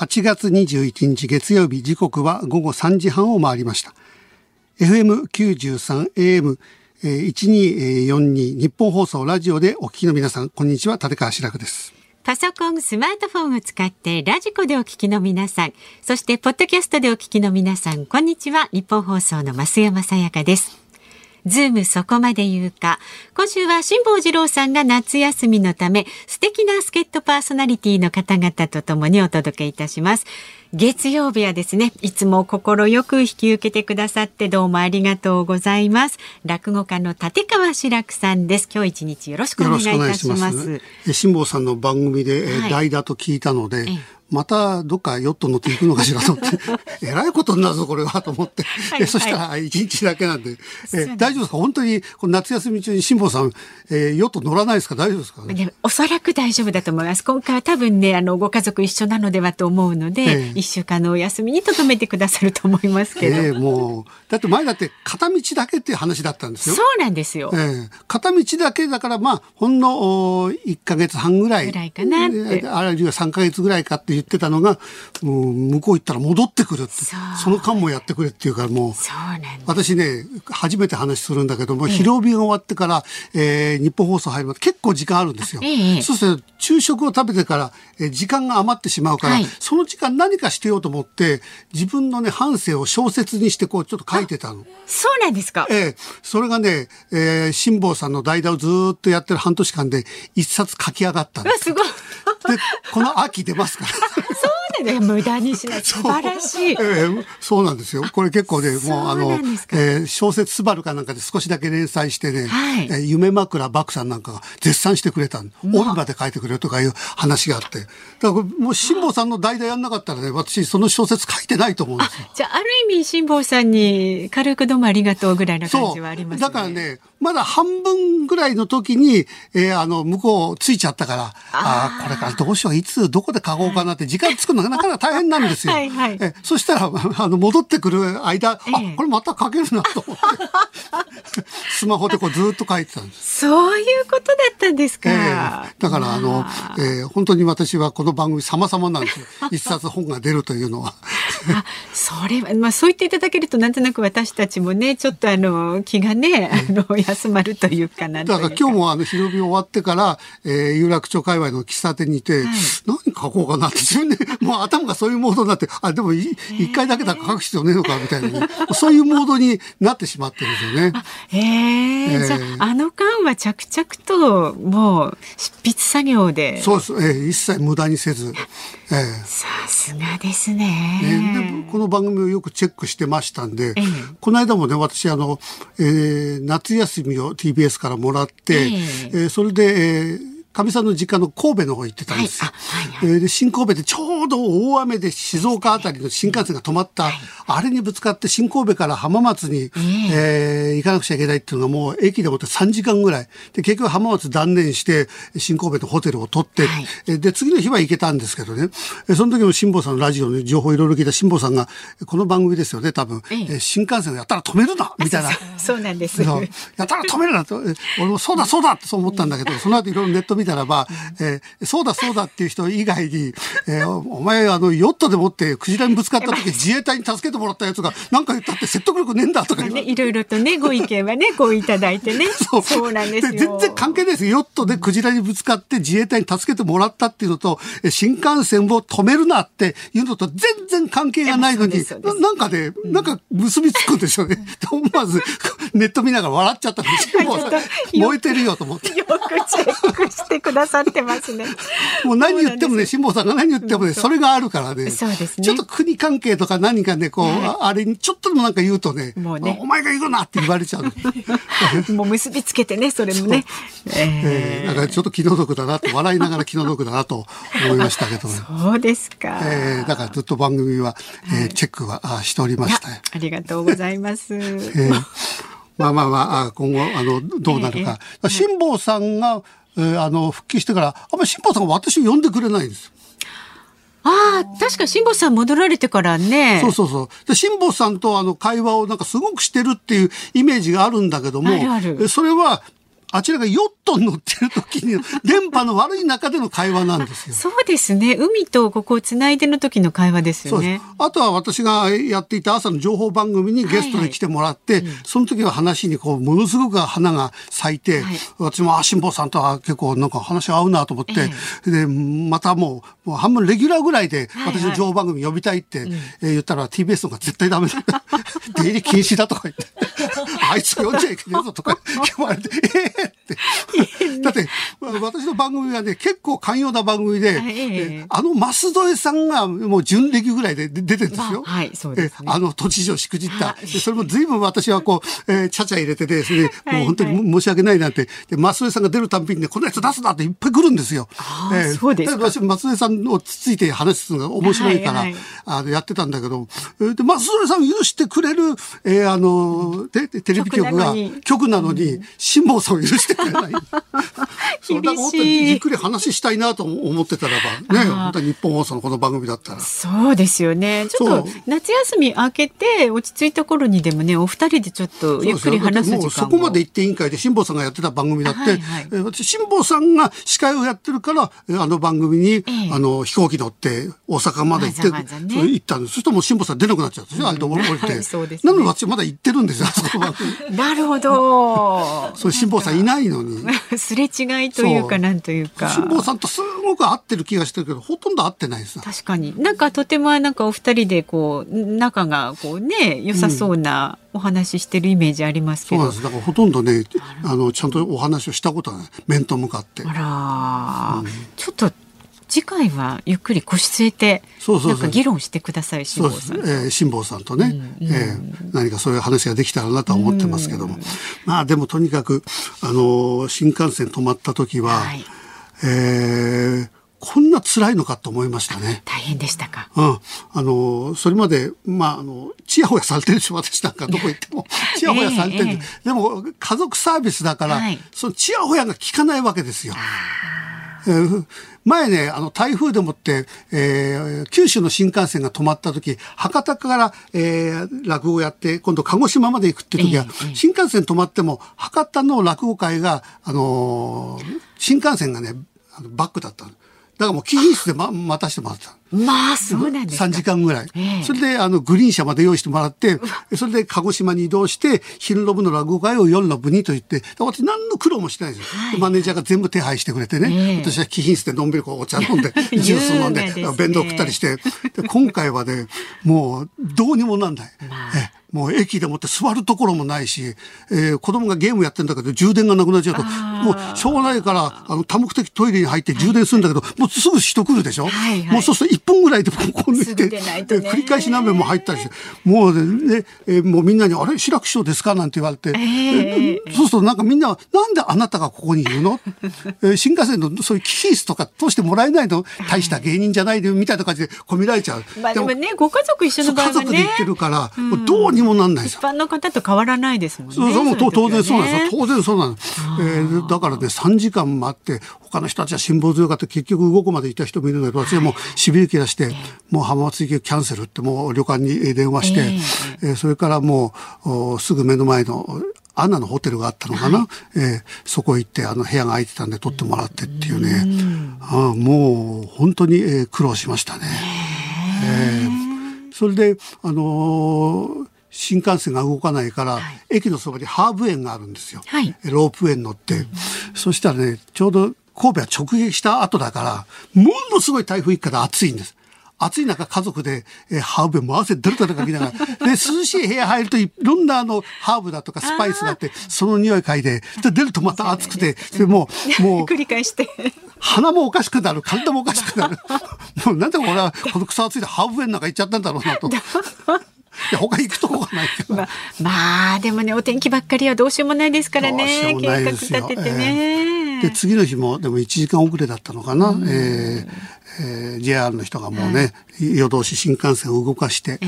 8月21日月曜日時刻は午後3時半を回りました。FM93 AM 1242ニッポン放送ラジオでお聞きの皆さん、こんにちは、立川志らくです。パソコン、スマートフォンを使ってラジコでお聞きの皆さん、そしてポッドキャストでお聞きの皆さん、こんにちは、ニッポン放送の増山さやかです。ズームそこまで言うか。今週は辛坊治郎さんが夏休みのため、素敵な助っ人パーソナリティの方々とともにお届けいたします。月曜日はですね、いつも心よく引き受けてくださってどうもありがとうございます。落語家の立川志らくさんです。今日一日よろしくお願いいたします。辛坊さんの番組で代打と聞いたので、はいまたどっかヨット乗っていくのかしらと思って、えらいことになるぞ、これは、と思って。はい、そしたら、一日だけなんで、え大丈夫ですか？本当に、この夏休み中に辛坊さん、えー、ヨット乗らないですか？大丈夫ですか、ね、おそらく大丈夫だと思います。今回は多分ね、あの、ご家族一緒なのではと思うので、一、えー、週間のお休みに留めてくださると思いますけど。えー、もう、だって前だって片道だけっていう話だったんですよ。そうなんですよ。えー、片道だけだから、まあ、ほんの1か月半ぐらい。ぐらいかな。あるいは3か月ぐらいかって言ってたのが、もう向こう行ったら戻ってくるってその間もやってくれっていうからもう私ね初めて話するんだけども、ええ、昼帯が終わってから、えー、日本放送入るまで結構時間あるんですよ。ええ、そうすると昼食を食べてから、えー、時間が余ってしまうから、はい、その時間何かしてようと思って自分のね反省を小説にしてこうちょっと書いてたの。そうなんですか。ええそれがね、えー、辛坊さんの代打をずっとやってる半年間で一冊書き上がったんです。すごい。でこの秋出ますから。そうね。無駄にしない。素晴らしい。えー、そうなんですよ。これ結構ねもうあの、えー、小説スバルかなんかで少しだけ連載してね、はい、えー、夢枕漠さんなんかが絶賛してくれた帯まで書いてくれとかいう話があって、だからもう辛坊さんの代打やんなかったらね私その小説書いてないと思うんですよ。じゃあある意味辛坊さんに軽くどうもありがとうぐらいな感じはありますね。だからねまだ半分ぐらいの時に、えー、あの向こうついちゃったからああこれからどうしよういつどこで書こうかなって時間つくのがなかなか大変なんですよ。はいはい、えそしたらあの戻ってくる間、えあこれまた書けるなと思って スマホでこうずっと書いてたんです。そういうことだったんですか。えー、だからあの、えー、本当に私はこの番組様々なんですよ。一冊本が出るというのは。あそれはまあそう言っていただけるとなんとなく私たちもねちょっとあの気がねあの休まるというかなだから今日もあの昼日終わってから、えー、有楽町界隈の喫茶店にいて、はい、何書こうかなって自分で もう頭がそういうモードになってあでも一回だけだから書く必要ねえのかみたいな、ね、そういうモードになってしまってるんですよね。へえー、じゃああの間は着々ともう執筆作業で。そうです、えー、一切無駄にせず。えー、さすがですね、ね、でこの番組をよくチェックしてましたんで、えー、この間もね私あの、えー、夏休みを TBS からもらって、えー、えー、それで、えーかみさんの実家の神戸の方行ってたんですよ。はい。はいはい、で新神戸でちょうど大雨で静岡あたりの新幹線が止まった、はい、あれにぶつかって新神戸から浜松に、えー、えー、行かなくちゃいけないっていうのがもう駅でもって3時間ぐらい。で結局浜松断念して新神戸のホテルを取って、はい、で次の日は行けたんですけどね。その時の辛坊さんのラジオの情報いろいろ聞いた。辛坊さんがこの番組ですよね多分、えー、新幹線をやったら止めるなみたいな。そうなんです。やったら止めるなと。俺もそうだそうだってそう思ったんだけどその後いろいろネット見たらば、えー、そうだそうだっていう人以外に、えー、お前あのヨットでもってクジラにぶつかった時自衛隊に助けてもらったやつが何か言ったって説得力ねえんだとか、ね、いろいろとねご意見はねこういただいてね。そう。そうなんです全然関係ないですヨットでクジラにぶつかって自衛隊に助けてもらったっていうのと新幹線を止めるなっていうのと全然関係がないのになんかね、なんか結びつくんですよね。思わずネット見ながら笑っちゃったんですよ。燃えてるよと思って。よくチェックしてくださってますね。もう何言ってもね、辛坊さんが何言ってもね、それがあるからね。そうですね。ちょっと国関係とか何かね、こう、あれにちょっとでもなんか言うとね、もうね、お前が言うなって言われちゃう。もう結びつけてね、それもね。ええだからちょっと気の毒だなと、笑いながら気の毒だなと思いましたけど、そうですか。ええだからずっと番組は、えー、チェックはしておりました。ありがとうございます。えーまあまあまあ、今後、あの、どうなるか。辛坊さんが、えー、あの、復帰してから、あんまり辛坊さんが私を呼んでくれないんです。ああ、確か辛坊さん戻られてからね。そうそうそう。で、辛坊さんとあの会話をなんかすごくしてるっていうイメージがあるんだけども、あるあるそれはあちらがヨットに乗ってる時に、電波の悪い中での会話なんですよ。そうですね。海とここをつないでの時の会話ですよね。あとは私がやっていた朝の情報番組にゲストで来てもらって、はいはい、その時は話にこう、ものすごく花が咲いて、はい、私も、あ、辛坊さんとは結構なんか話合うなと思って、えで、またもう、もう半分レギュラーぐらいで私の情報番組呼びたいって、はいはい、えー、言ったら TBS のが絶対ダメだ。出入り禁止だとか言って、あいつ呼んじゃいけないぞとか言われて、え。だって、私の番組はね、結構寛容な番組で、えー、あの舛添さんがもう準レギュぐらいで出てるんですよ。はい、そうです、ね、あの都知事をしくじった。それも随分私はこう、えー、ちゃちゃ入れてて、それで、もう本当に申し訳ないなんて、で、舛添さんが出るたんびにね、このやつ出すなっていっぱい来るんですよ。えー、そうですか。私、舛添さんをつついて話すのが面白いから、はいはい、あのやってたんだけど、で、舛添さん許してくれる、えー、あの、でテレビ局が、局なのに、辛坊さんを許してくれない。厳しい。じっくり話したいなと思ってたらば、ね、本当に日本放送のこの番組だったら。そうですよね。ちょっと夏休み明けて落ち着いた頃にでもね、お二人でちょっとゆっくり話す時間もそこまで行って委員会で辛坊さんがやってた番組だって、はいはい、私辛坊さんが司会をやってるから、あの番組に、ええ、あの飛行機乗って大阪まで行って、わざわざね、行ったんです。そしたらもう辛坊さん出なくなっちゃうんですよ。あれで降りて。そうです、ね、なのに私まだ行ってるんですよ、あそこ。なるほど。そう辛坊さんいないのに。すれ違いというかなんというか。辛坊さんとすごく合ってる気がしてるけど、ほとんど合ってないです。確かに。なんかとてもなんかお二人でこう仲がこうね良さそうなお話ししてるイメージありますけど。そうです。だからほとんどねあのちゃんとお話をしたことはない。面と向かって。あら、うん、ちょっと。次回はゆっくり腰据えてそうそうそう議論してください辛坊さん。えー、辛坊さんとね、うんうん、えー、何かそういう話ができたらなとは思ってますけども、うん、まあでもとにかくあの新幹線止まった時は、はい、えーこんな辛いのかと思いましたね。大変でしたか。うん。あの、それまで、まあ、あの、ちやほやされてるでしょ、私なんかどこ行っても。ちやほやされてる、えーえー、でも、家族サービスだから、はい、そのちやほやが効かないわけですよ。えー、前ね、あの、台風でもって、えー、九州の新幹線が止まった時、博多から、えー、落語やって、今度鹿児島まで行くって時は、えー、新幹線止まっても、博多の落語会が、あのー、新幹線がね、バックだったの。だからもう記品室で、ま、待たせてもらった。まあ、そうなんですか。3時間ぐらい。えそれで、あの、グリーン車まで用意してもらって、それで鹿児島に移動して、昼の部の落語会を夜の部にと言って、私何の苦労もしてないですよ。はい、マネージャーが全部手配してくれてね、え、私は貴賓室でのんびりこうお茶飲んで、ジュース飲んで、ね、弁当食ったりして、で今回はね、もうどうにもなんない。まあ、えもう駅でもって座るところもないし、えー、子供がゲームやってんだけど充電がなくなっちゃうと、もうしょうがないから、あの、多目的トイレに入って充電するんだけど、はい、もうすぐ人来るでしょ、はいはい、もうそうすると1分ぐらいでここに行って、ね、繰り返し鍋も入ったりして、もうね、えー、もうみんなに、あれ、志らく師匠ですかなんて言われて、えー、そうするとなんかみんな、なんであなたがここにいるの？えー、新幹線のそういうキースとか通してもらえないの？大した芸人じゃないで、みたいな感じで込みられちゃう。まあでもね、ご家族一緒の場合はね。家族で行ってるから、もうどうにもなんないですよ。の方と変わらないですもんね。そうそう当然そうなんですよ。当然そうなんです。えー、だからね、3時間待って、他の人たちは辛抱強かって結局動くまでいた人もいるんだけど、私はもうしびれ切らして、もう浜松行きキャンセルってもう旅館に電話して、えー、それからもうすぐ目の前のアナのホテルがあったのかな、はい、えー、そこ行ってあの部屋が空いてたんで取ってもらってっていうね、うあもう本当に、えー、苦労しましたね。えー、それであのー新幹線が動かないから、はい、駅のそばにハーブ園があるんですよ。はい、ロープ園乗って、うん、そしたらね、ちょうど神戸は直撃した後だから、ものすごい台風一過で暑いんです。暑い中家族で、えー、ハーブ園も汗だるだるかきながら、で、涼しい部屋入るといろんなあの、ハーブだとかスパイスがあって、その匂い嗅いで、で、出るとまた暑くて、でもう、もう、繰り返して。鼻もおかしくなる、体もおかしくなる。もうなんで俺はこの草暑いでハーブ園なんか行っちゃったんだろうなと。や他行くとこがないから、まあ、まあでもねお天気ばっかりはどうしようもないですからね計画立ててね、えー、で次の日もでも1時間遅れだったのかな、うん、えーえー、JR の人がもうね、夜通し新幹線を動かして、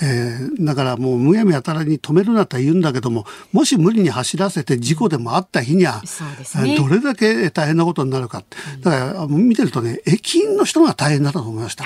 えー、だからもうむやみやたらに止めるなとは言うんだけどももし無理に走らせて事故でもあった日には、ね、どれだけ大変なことになるかだから見てるとね駅員の人が大変だと思いました。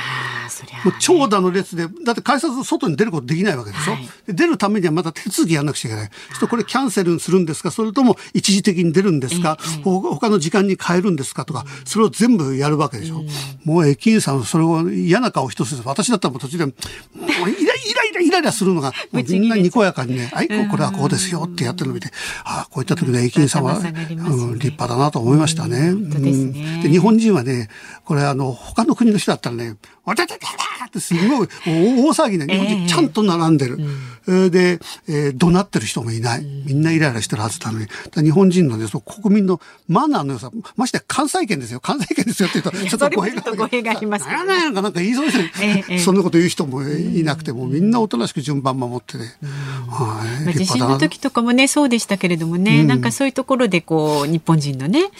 もう長蛇の列でだって改札の外に出ることできないわけでしょ、はい、出るためにはまた手続きやらなくちゃいけない。そこれキャンセルするんですか？それとも一時的に出るんですか、ええ、他の時間に変えるんですか？とか、それを全部やるわけでしょ、うん、もう駅員さんそれを嫌な顔一つ私だったらもう途中でもうイライラライライラするのが みんなにこやかにね「はいこれはこうですよ」ってやってるのを見てああこういった時の駅員さんは、ね、うん、立派だなと思いましたね。うん、で日本人はねこれあの他の国の人だったらね「わたたたた!」ってすごい大騒ぎで日本人ちゃんと並んでる。えー、で、えー、怒鳴ってる人もいない。みんなイライラしてるはずなのに。日本人のね、その国民のマナーの良さ、まして関西圏ですよ。関西圏ですよって言うと、ちょっと語弊が。語弊があります、ね。ならないのかなんか言いそうですそんなこと言う人もいなくても、みんなおとなしく順番守ってね。はい。まあ、地震の時とかもね、そうでしたけれどもね、うん、なんかそういうところでこう、日本人のね、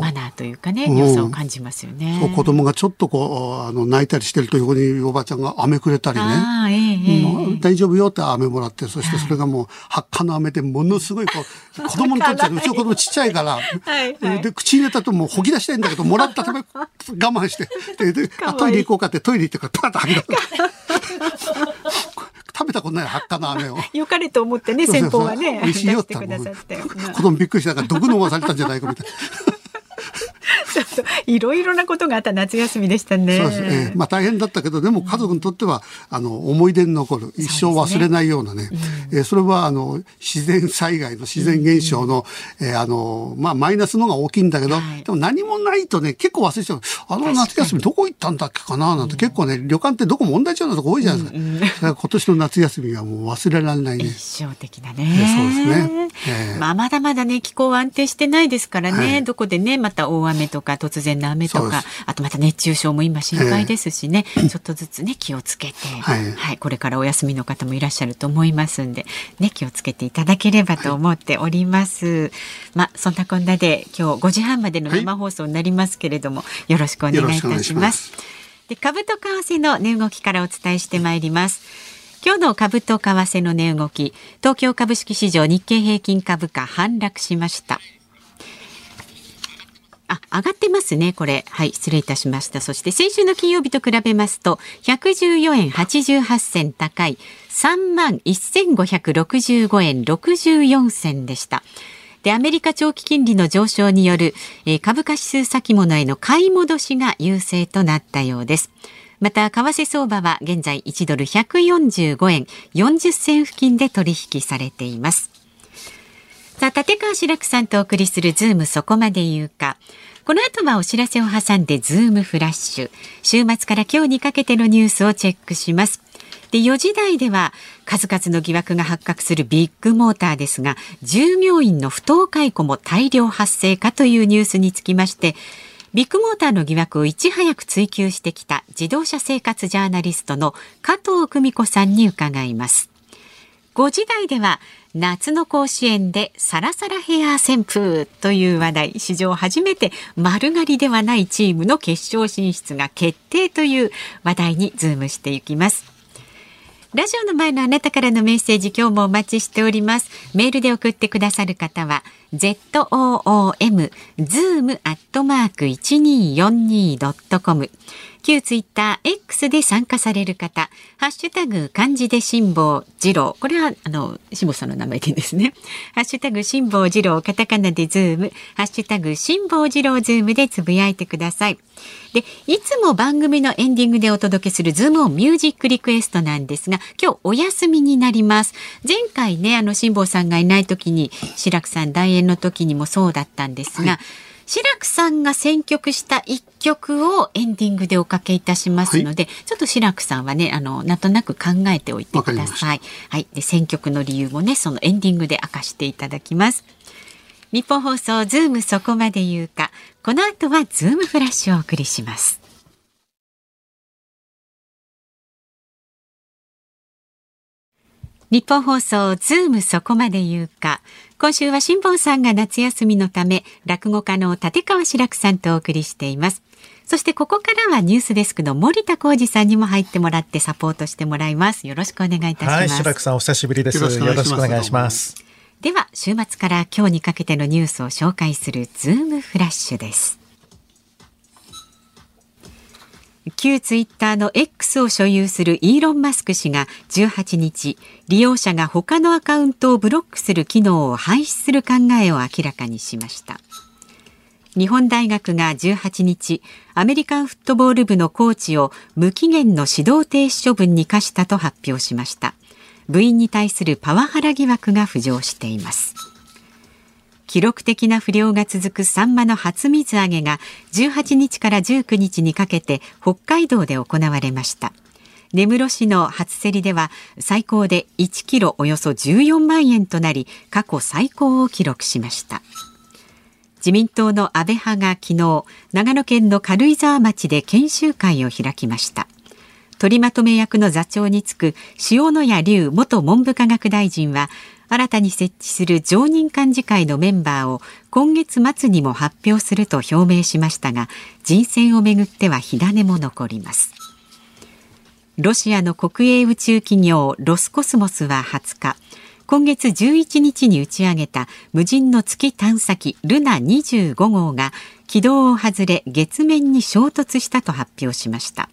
マナーというかね、良さを感じますよね。そう、子供がちょっとこう、あの、泣いたりしてると横におばちゃんが飴くれたりね。あえー、大丈夫よって飴もらって、そしてそれがもう発火の飴でものすごいこう、子供にとっては、うちの子供ちっちゃいから、はいはい、で、口に入れたともうほき出したいんだけど、もらったため、我慢して、で、であトイレ行こうかってトイレ行ってからパッと吐き出す。食べたことない発火の飴を。よかれと思ってね、先方はね。美味しいよって子供びっくりしたから毒飲まされたんじゃないかみたいな。ちょっといろいろなことがあった夏休みでしたね。そうですね。まあ大変だったけど、でも家族にとっては、あの思い出に残る、一生忘れないようなね。そ、ねうん、えー、それはあの自然災害の自然現象の、うん、えー、あのまあマイナスのが大きいんだけど、はい、でも何もないとね結構忘れちゃう。あの夏休みどこ行ったんだっけかななんて、結構ね旅館ってどこも同じようなとこ多いじゃないですか。うんうん、今年の夏休みはもう忘れられないね。一生的なね。そうですね。えー、まあまだまだね気候安定してないですからね、はい、どこでねまた大雨とか突然の雨とかあとまた熱中症も今心配ですしね、えー、ちょっとずつね気をつけて、はい、はい、これからお休みの方もいらっしゃると思いますんでね気をつけていただければと思っております。はい、まあそんなこんなで今日5時半までの生放送になりますけれども、よろしくお願いいたします。で株と為替の値動きからお伝えしてまいります。今日の株と為替の値動き、東京株式市場日経平均株価反落しました。あ、上がってますね、これ。はい、失礼いたしました。そして先週の金曜日と比べますと、114円88銭高い、3万1565円64銭でした。で、アメリカ長期金利の上昇による、えー、株価指数先物への買い戻しが優勢となったようです。また、為替相場は現在1ドル145円40銭付近で取引されています。さあ、立川志らくさんとお送りするズームそこまで言うか。この後はお知らせを挟んでズームフラッシュ。週末から今日にかけてのニュースをチェックします。で、4時台では数々の疑惑が発覚するビッグモーターですが、従業員の不当解雇も大量発生かというニュースにつきまして、ビッグモーターの疑惑をいち早く追及してきた自動車生活ジャーナリストの加藤久美子さんに伺います。5時台では夏の甲子園でサラサラヘア旋風という話題。史上初めて丸刈りではないチームの決勝進出が決定という話題にズームしていきます。ラジオの前のあなたからのメッセージ今日もお待ちしております。メールで送ってくださる方は zoom zoom アットマーク 1242.com 旧ツイッター X で参加される方、ハッシュタグ漢字で辛坊治郎。これは、あの、辛坊さんの名前でですね。ハッシュタグ辛坊治郎、カタカナでズーム、ハッシュタグ辛坊治郎ズームでつぶやいてください。で、いつも番組のエンディングでお届けするズームオンミュージックリクエストなんですが、今日お休みになります。前回ね、あの、辛坊さんがいない時に、白くさん大演の時にもそうだったんですが、はい志らくさんが選曲した一曲をエンディングでおかけいたしますので、はい、ちょっと志らくさんはね、あの、なんとなく考えておいてください。はい。で、選曲の理由もね、そのエンディングで明かしていただきます。ニッポン放送ズームそこまで言うか。この後はズームフラッシュをお送りします。ニッポン放送ズームそこまで言うか。今週は辛坊さんが夏休みのため、落語家の立川志らくさんとお送りしています。そしてここからはニュースデスクの森田耕次さんにも入ってもらってサポートしてもらいます。よろしくお願いいたします。はい志らくさんお久しぶりです。よろしくお願いします。では週末から今日にかけてのニュースを紹介するズームフラッシュです旧ツイッターの X を所有するイーロン・マスク氏が18日利用者が他のアカウントをブロックする機能を廃止する考えを明らかにしました。日本大学が18日アメリカンフットボール部のコーチを無期限の指導停止処分に課したと発表しました。部員に対するパワハラ疑惑が浮上しています。記録的な不漁が続くサンマの初水揚げが18日から19日にかけて北海道で行われました。根室市の初競りでは最高で1キロおよそ14万円となり過去最高を記録しました。自民党の安倍派が昨日長野県の軽井沢町で研修会を開きました。取りまとめ役の座長に就く塩谷隆元文部科学大臣は新たに設置する常任幹事会のメンバーを今月末にも発表すると表明しましたが人選をめぐっては火種も残ります。ロシアの国営宇宙企業ロスコスモスは20日今月11日に打ち上げた無人の月探査機ルナ25号が軌道を外れ月面に衝突したと発表しました。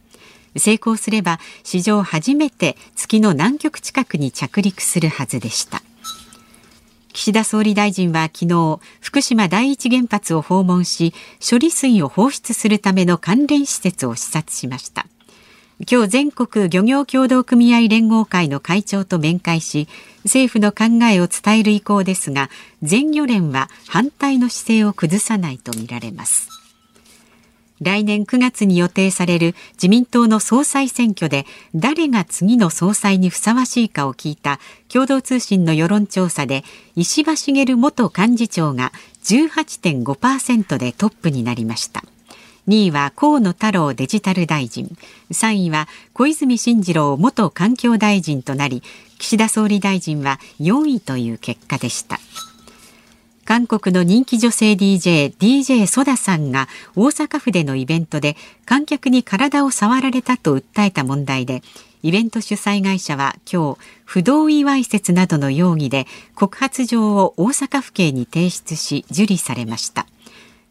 成功すれば史上初めて月の南極近くに着陸するはずでした。岸田総理大臣は昨日福島第一原発を訪問し処理水を放出するための関連施設を視察しました。今日全国漁業協同組合連合会の会長と面会し政府の考えを伝える意向ですが全漁連は反対の姿勢を崩さないとみられます。来年9月に予定される自民党の総裁選挙で誰が次の総裁にふさわしいかを聞いた共同通信の世論調査で石破茂元幹事長が18.5%でトップになりました。2位は河野太郎デジタル大臣。3位は小泉進次郎元環境大臣となり岸田総理大臣は4位という結果でした。韓国の人気女性 DJ、DJ ソダさんが大阪府でのイベントで観客に体を触られたと訴えた問題で、イベント主催会社は今日、不同意わいせつなどの容疑で告発状を大阪府警に提出し受理されました。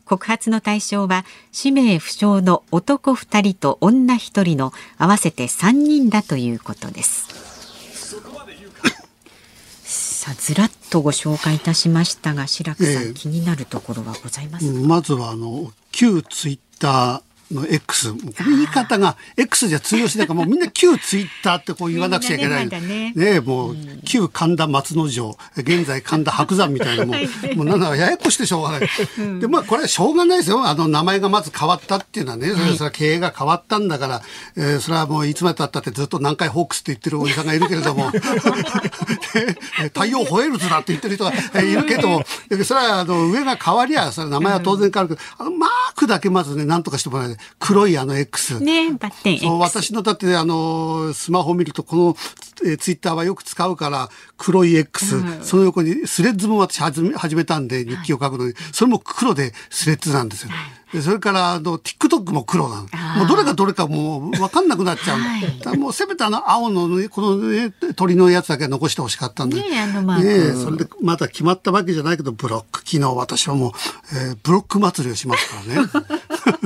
告発の対象は氏名不詳の男2人と女1人の合わせて3人だということです。さあずらっとご紹介いたしましたが白くさん、えー、気になるところはございますまずはあの旧ツイッターの X 言い方が X じゃ通用しないからもうみんな旧ツイッターってこう言わなくちゃいけない。ねね。もう、旧神田松之丞現在神田白山みたいなもうもうなんだかややこしてしょうがない、でまあこれはしょうがないですよ。あの名前がまず変わったっていうのはねそれそれは経営が変わったんだから、えー、それはもういつまでたったってずっと南海ホークスって言ってるおじさんがいるけれども。太陽ホエールズだって言ってる人がいるけどそれはあの上が変わりゃそれ名前は当然変わるけど、あのマークだけまずね何とかしてもらえない黒いあの X。ねバッテン X。私のだってあの、スマホ見るとこの、えー、ツイッターはよく使うから黒い X、うん、その横にスレッズも私始め始めたんで日記を書くのに、それも黒でスレッズなんですよ。でそれからあの TikTok も黒なの。もうどれがどれかもう分かんなくなっちゃう。はい、もうせめてあの青の、ね、この、ね、鳥のやつだけ残してほしかったんで。ねあの。ねそれでまだ決まったわけじゃないけどブロック。昨日私はもう、えー、ブロック祭りをしますからね。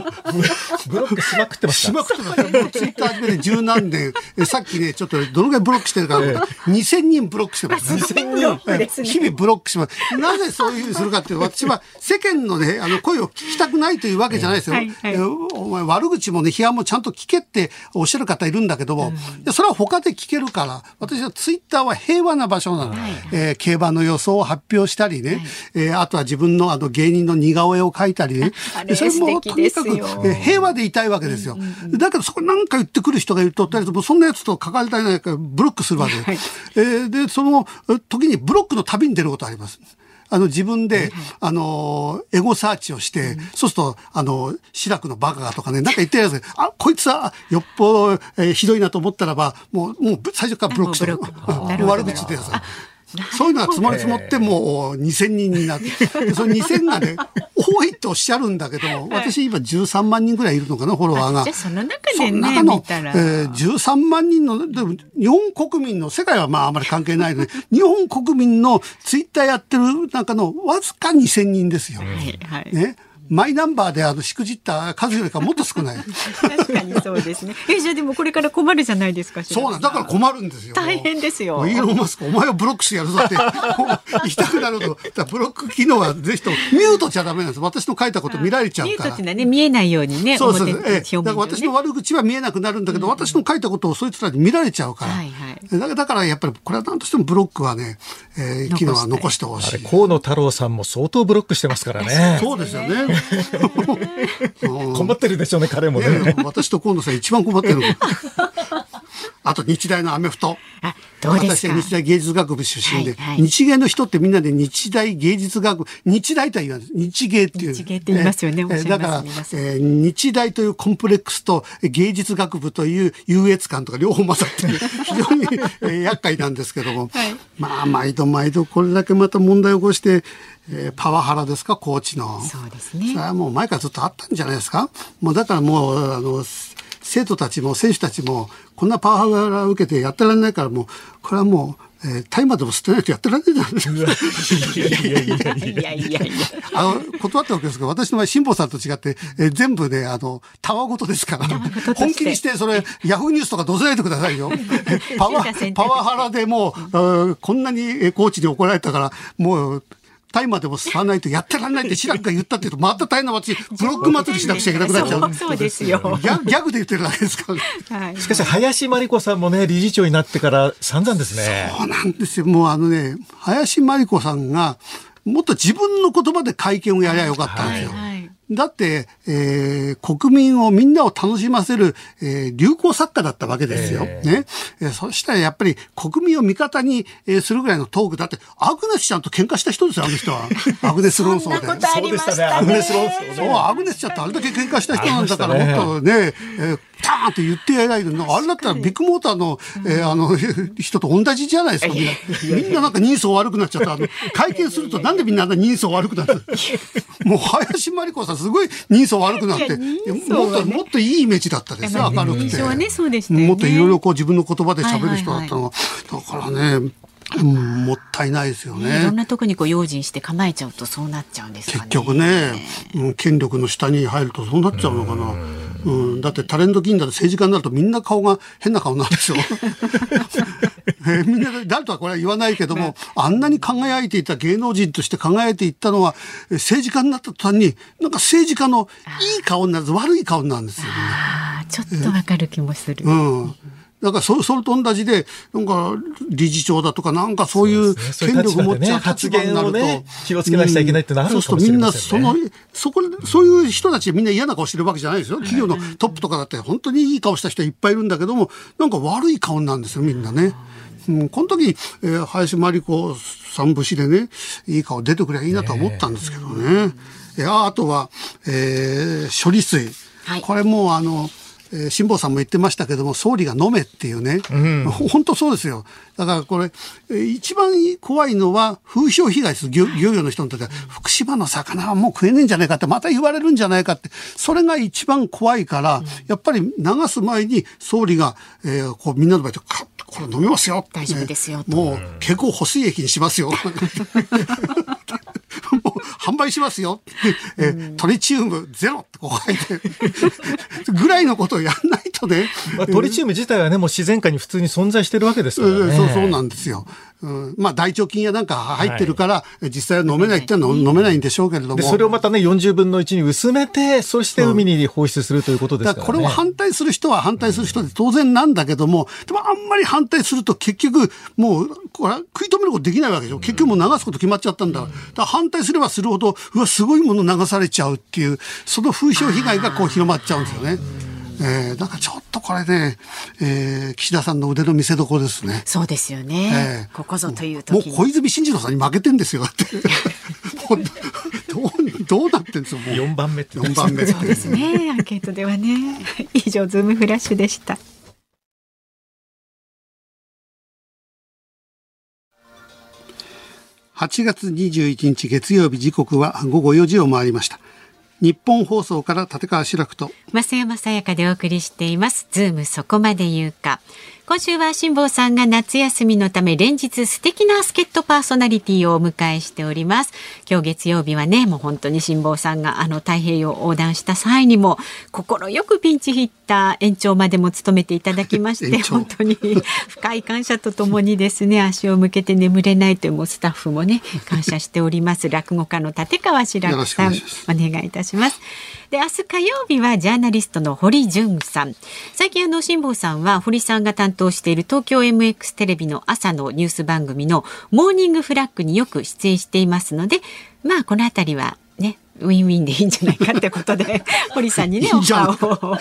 ブロックしまくってますしまくってます。もうツイッター始めて十何年。えさっきね、ちょっとどのぐらいブロックしてるか、ええ、2000人ブロックしてます。2000人、ね、日々ブロックします。なぜそういうふうにするかっていうと、私は世間のね、あの声を聞きたくないというわけじゃないですよ。はいはい、お前悪口もね、批判もちゃんと聞けっておっしゃる方いるんだけども、うん、それは他で聞けるから、私はツイッターは平和な場所なの。はい、えー、競馬の予想を発表したりね、はい、えー、あとは自分のあの芸人の似顔絵を描いたりね。それもとにかく、えー、平和でいたいわけですよ。だけどそこ何か言ってくる人がいると、とりあえずもうそんなやつと関わりたいないからブロックするわけで。はい、えー、で、その時にブロックの旅に出ることあります。あの自分で、あの、エゴサーチをして、そうすると、あの、白くのバカがとかね、なんか言ってるやつあ、こいつはよっぽど、えー、ひどいなと思ったらば、もう、もう最初からブロックしてる。悪口でさ。そういうのが積もり積もってもう2000人になって、その2000がね、多いっておっしゃるんだけども、私今13万人ぐらいいるのかな、フォロワーが。じゃあその中でね、中の見たら。えー、13万人の、でも日本国民の、世界はまああまり関係ないので、日本国民のツイッターやってる中のわずか2000人ですよ。はいはい。ね。マイナンバーであの、しくじった数よりかもっと少ない。確かにそうですね。え、じゃあでもこれから困るじゃないですか。そうなんだから困るんですよ。大変ですよイーロン・マスク、お前をブロックしてやるぞって、言いたくなると、ブロック機能はぜひとも、ミュートちゃダメなんです。私の書いたこと見られちゃうからミュートって。いうのはね、見えないようにね、そうそう表ええ、だから私の悪口は見えなくなるんだけど、私の書いたことをそいつらに見られちゃうから。はいはいだからだからやっぱりこれは何としてもブロックはね、えー、機能は残してほしい。河野太郎さんも相当ブロックしてますからね。そうですよね。うん困ってるでしょうね、彼もね。や私と河野さん一番困ってるの。あと日大のアメフト。あ、どうですか？私は日大芸術学部出身で、はいはい日芸の人ってみんなで日大芸術学部、日大とは言わない日芸っていう。日芸って言いますよねえーだからえー日大というコンプレックスと芸術学部という優越感とか両方混ざってる 非常に、えー厄介なんですけども、はいまあ毎度毎度これだけまた問題を起こして、えーパワハラですか、コーチの。そうですそれね。はもう前からずっとあったんじゃないですか？もうだからもう、あの、生徒たちも選手たちも、こんなパワハラを受けてやってられないから、もう、これはもう、えー、大麻でも吸ってないとやってられないじゃないですか。いやいやいや。あの、断ったわけですけど、私の場合、辛坊さんと違って、えー全部ね、あの、たわごとですから、本気にして、それ、ヤフーニュースとかどうせないでくださいよ。パワハラでもう、こんなにコーチに怒られたから、もう、大麻でも吸わないとやってられないって白くが言ったって言うと、また大変な私、ブロック祭りしなくちゃいけなくなっちゃう。そうそうですよ。ギャギャグで言ってるだけですから。はい。しかし、林真理子さんもね、理事長になってから散々ですね。そうなんですよ。もうあのね、林真理子さんが、もっと自分の言葉で会見をやりゃよかったんですよ。はいだって、えー国民をみんなを楽しませる、えー流行作家だったわけですよ。ええね。えーそしたらやっぱり国民を味方に、えーするぐらいのトークだって、アグネスちゃんと喧嘩した人ですよ、あの人は。アグネス論争で。そんなことありましたね。アグネス論争そう、アグネスちゃんってあれだけ喧嘩した人なんだから、もっとね、えー、ターンって言ってやりゃいいのにあれだったらビッグモーターの、えーあの、人と同じじゃないですか、みんな。みんななんか人相悪くなっちゃった。あの、会見するとなんでみんなあんな人相悪くなる もう林真理子さんすごい人相悪くなって、ねもっと、もっといいイメージだったですよ、明るくて。ねねもっといろいろこう自分の言葉で喋る人だったのが、だからね、うんもったいないですよね。いろんなとこにこう用心して構えちゃうとそうなっちゃうんですかね。結局ね、うん、権力の下に入るとそうなっちゃうのかな。うん、だってタレント銀だと政治家になるとみんな顔が変な顔なんでしょ。えーみんな誰とはこれは言わないけども、あんなに輝いていた芸能人として輝いていったのは、えー政治家になった途端に、なんか政治家のいい顔になる悪い顔になるんですよ、ね。ああ、ちょっとわかる気もする。うん。だからそそれと同じで、なんか理事長だとか、なんかそういう権力持っちゃうそういう立場でね立場になると、発言をね気をつけなくちゃいけないってのはあるのかもしれませんねそうするとみんな、その、そこで、そういう人たちみんな嫌な顔してるわけじゃないですよ。企業のトップとかだって本当にいい顔した人いっぱいいるんだけども、なんか悪い顔なんですよ、みんなね。うん、この時に、えー林真理子さん節でね、いい顔出てくればいいなとは思ったんですけどね。いやあとは、えー処理水。はいこれもうあの、えー辛坊さんも言ってましたけども、総理が飲めっていうね。ほ 本当そうですよ。だからこれ、えー一番怖いのは風評被害です。漁漁業の人にとっては。福島の魚はもう食えねえんじゃないかって、また言われるんじゃないかって。それが一番怖いから、やっぱり流す前に総理が、えーこうみんなの前でカッとこれ飲みますよ。大丈夫ですよねもう、蛍光補水液にしますよ。もう販売しますよ。えートリチウムゼロってこう書いて、ぐらいのことをやんないとね。まあ、トリチウム自体はね、もう自然界に普通に存在してるわけですからね。うんそうそうなんですよ。うん、まあ大腸菌やなんか入ってるから、実際は飲めないってのは飲めないんでしょうけれども。で、それをまたね、40分の1に薄めて、そして海に放出するということですだかららこれを反対する人は反対する人で当然なんだけども、でもあんまり反対すると結局もうこれ食い止めることできないわけでしょ。結局もう流すこと決まっちゃったんだ。だから反対すればするほど、うわ、すごいもの流されちゃうっていう、その風評被害がこう広まっちゃうんですよね。えー、だからちょっとこれね、えー、岸田さんの腕の見せ所ですね。そうですよね。ええここぞというもう。小泉進次郎さんに負けてんですよ。だって。もうどう、どうなってんですよ、もう。4番目って言って4番目。そうですね。アンケートではね。以上、ズームフラッシュでした。8月21日月曜日時刻は午後4時を回りました。日本放送から立川志らくと。増山さやかでお送りしています。ズームそこまで言うか。今週は辛坊さんが夏休みのため連日素敵な助っ人パーソナリティをお迎えしております。今日月曜日はね、もう本当に辛坊さんがあの太平洋横断した際にも心よくピンチヒッター延長までも務めていただきまして、本当に 深い感謝とともにですね、足を向けて眠れないというもうスタッフもね、感謝しております。落語家の立川志らくさん、お願いいたします。で明日火曜日はジャーナリストの堀潤さん最近あの辛坊さんは堀さんが担当している東京 MX テレビの朝のニュース番組のモーニングフラッグによく出演していますのでまあこの辺りはねウィンウィンでいいんじゃないかってことで 堀さんにねオファーを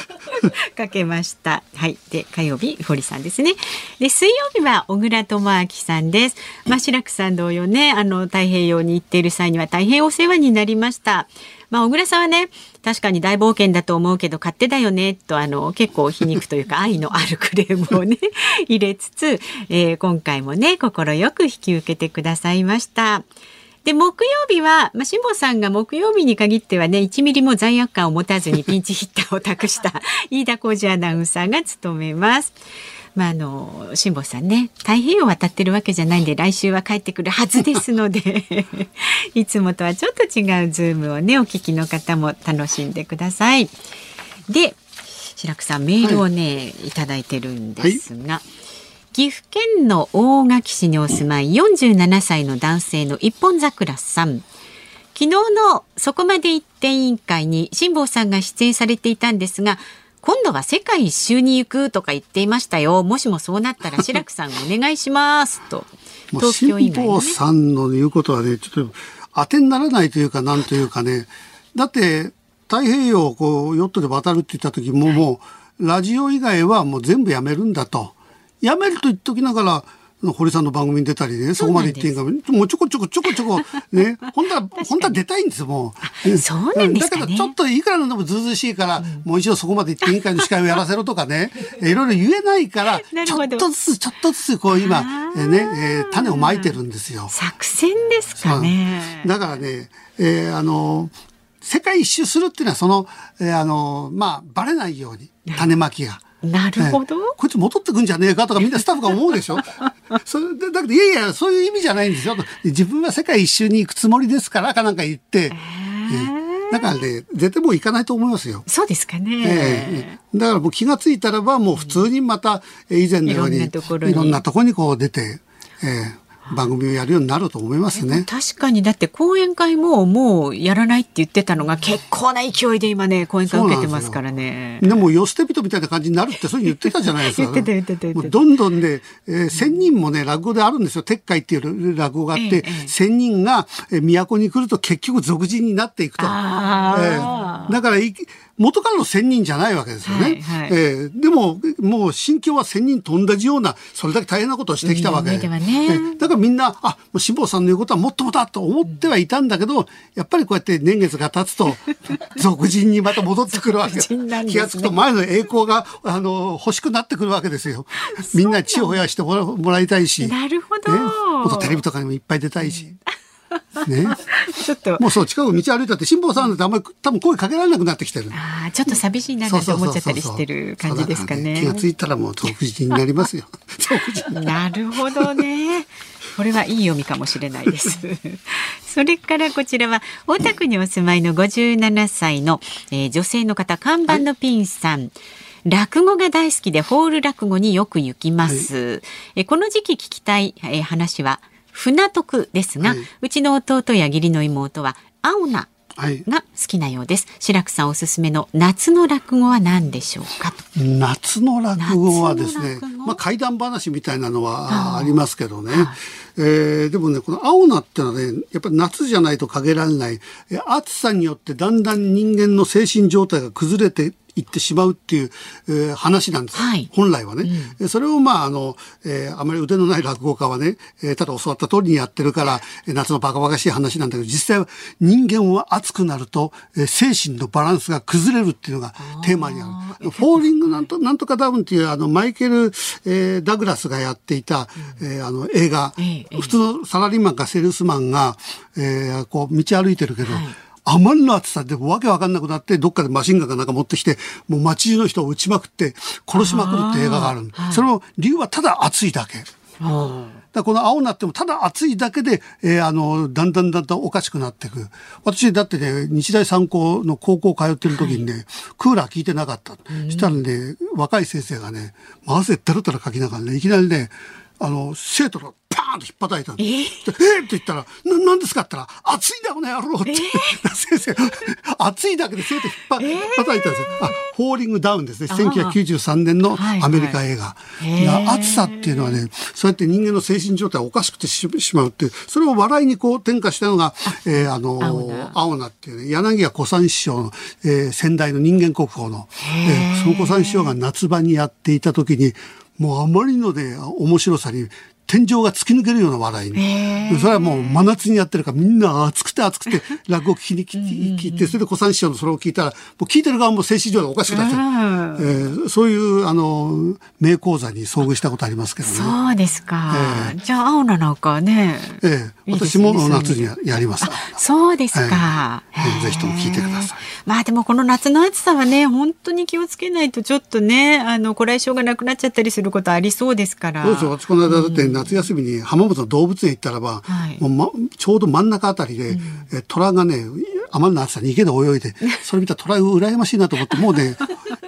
かけました。はい、で火曜日堀さんですね。で水曜日は小倉智明さんです。まあ白くさん同様ねあの太平洋に行っている際には大変お世話になりました。まあ、小倉さんはね、確かに大冒険だと思うけど、勝手だよね、と、あの、結構皮肉というか、愛のあるクレームをね、入れつつ、えー、今回もね、心よく引き受けてくださいました。で、木曜日は、まあ、辛坊さんが木曜日に限ってはね、1ミリも罪悪感を持たずにピンチヒッターを託した飯田浩二アナウンサーが務めます。まあ、あの辛坊さんね太平洋渡ってるわけじゃないんで来週は帰ってくるはずですので いつもとはちょっと違うズームをねお聞きの方も楽しんでください。で白くさんメールをね、はい、いいてるんですが。はい岐阜県の大垣市にお住まい47歳の男性の一本桜さん昨日のそこまで行って委員会に辛坊さんが出演されていたんですが今度は世界一周に行くとか言っていましたよ。もしもそうなったら 白くさんお願いしますと。東京以外、ね、さんの言うことはね、ちょっと当てにならないというか、なんというかね。だって、太平洋をこうヨットで渡るって言った時も、もう、ラジオ以外はもう全部やめるんだと。やめると言っときながら、堀さんの番組に出たりね、そこまで言っていいかも。うちょこちょこちょこちょこ、ね、本当は、本当は出たいんですもう。そうなんですか、ね、だけどちょっといくらなんでもずうずしいから、うん、もう一度そこまで言って委員会の司会をやらせろとかね、いろいろ言えないから、ちょっとずつ、ちょっとずつ、こう今、えね、えー、種をまいてるんですよ。作戦ですかね。だからね、えー、あの、世界一周するっていうのは、その、えー、あの、まあ、バレないように、種まきが。なるほど、こいつ戻ってくんじゃねえかとかみんなスタッフが思うでしょ。それでだけどいやいやそういう意味じゃないんですよ。自分は世界一周に行くつもりですからかなんか言って、えー、だからね絶対もう行かないと思いますよ。そうですかね、えー、だからもう気が付いたらばもう普通にまた以前のようにいろんなところに。こう出て、えー、番組をやるようになると思いますね。確かにだって講演会ももうやらないって言ってたのが結構な勢いで今ね講演会受けてますからね。でもよ捨て人みたいな感じになるってそう言ってたじゃないですか。言ってた言ってた言ってた。どんどんね、えー、千人もね落語であるんですよ。鉄海っていう落語があって、千、ええ、人が都に来ると結局俗人になっていくと。えー、だから元からの千人じゃないわけですよね。はいはい、えー、でも、もう心境は千人と同じような、それだけ大変なことをしてきたわけで。ね、えー、だからみんな、あ、もう辛坊さんの言うことはもっともだと思ってはいたんだけど、やっぱりこうやって年月が経つと、俗人にまた戻ってくるわけ。ね、気がつくと前の栄光が、あの、欲しくなってくるわけですよ。みんな血を増やしてもらいたいし。なるほど。ね、もっとテレビとかにもいっぱい出たいし。うんね。ちょっと。もうそう、近く道歩いたって、辛坊さんだってあんまり多分声かけられなくなってきてる。ああ、ちょっと寂しいなって思っちゃったりしてる感じですかね。気がついたらもう独自になりますよ。なるほどね。これはいい読みかもしれないです。それからこちらは大田区にお住まいの57歳の、えー、女性の方、看板のピンさん。はい落語が大好きでホール落語によく行きます。はい、えこの時期聞きたい、え話は船徳ですが、はい、うちの弟や義理の妹は青菜が好きなようです。白くさんおすすめの夏の落語は何でしょうか夏の落語はですね、まあ怪談話みたいなのはありますけどね。えー、でもね、この青菜ってのはね、やっぱり夏じゃないと限られない、暑さによってだんだん人間の精神状態が崩れて行ってしまうっていう、えー、話なんです、はい、本来はね、うん、それをまああの、えー、あまり腕のない落語家はね、えー、ただ教わった通りにやってるから 夏のバカバカしい話なんだけど実際は人間は熱くなると、えー、精神のバランスが崩れるっていうのがテーマにある。フォーリングなんとなんとかダウンっていうあのマイケル、えー、ダグラスがやっていた、うん、えー、あの映画、えー、普通のサラリーマンかセールスマンが、えー、こう道歩いてるけど、はいあまりの暑さでわけわかんなくなって、どっかでマシンガンかなんか持ってきて、もう街中の人を撃ちまくって、殺しまくるって映画がある。はい、その理由はただ暑いだけ。だこの青になってもただ暑いだけで、えー、あのだんだんだんだんおかしくなっていく私だってね日大三高の高校通ってる時にね、はい、クーラー効いてなかった、そしたらね若い先生がね汗だらだらかきながらねいきなりねあの生徒がパーンと引っ叩いたんです。えー、えー、って言ったら、な、なんですかって言ったら、暑いんだよね、野郎って。えー、先生、暑いだけで生徒引っ張、えー、叩いたんですよ。あ、フォーリングダウンですね。1993年のアメリカ映画。はいはい、暑さっていうのはね、そうやって人間の精神状態おかしくてしまうっていう、それを笑いにこう転化したのが、えー、あの青菜っていうね、柳家小三師匠の、えー、先代の人間国宝の、えー、その小三師匠が夏場にやっていた時に、もうあまりのね、面白さに天井が突き抜けるような笑いに。それはもう真夏にやってるからみんな熱くて熱くて 落語聞きに聞いて、それで小三師匠のそれを聞いたら、もう聞いてる側も精神状態おかしくなっちゃう。えー、そういう、あの、名講座に遭遇したことありますけどね。そうですか。えー、じゃあ、青菜なんかね。ええー、私も夏にやります。そうですか、えー。ぜひとも聞いてください。まあでもこの夏の暑さはね、本当に気をつけないとちょっとね、あの、こらえ性がなくなっちゃったりすることありそうですから。そうです私この間だって夏休みに浜松の動物園行ったらば、はい、もうま、ちょうど真ん中あたりで、うん、え虎がね、あまりの暑さに池で泳いで、それ見たら虎が羨ましいなと思って、もうね、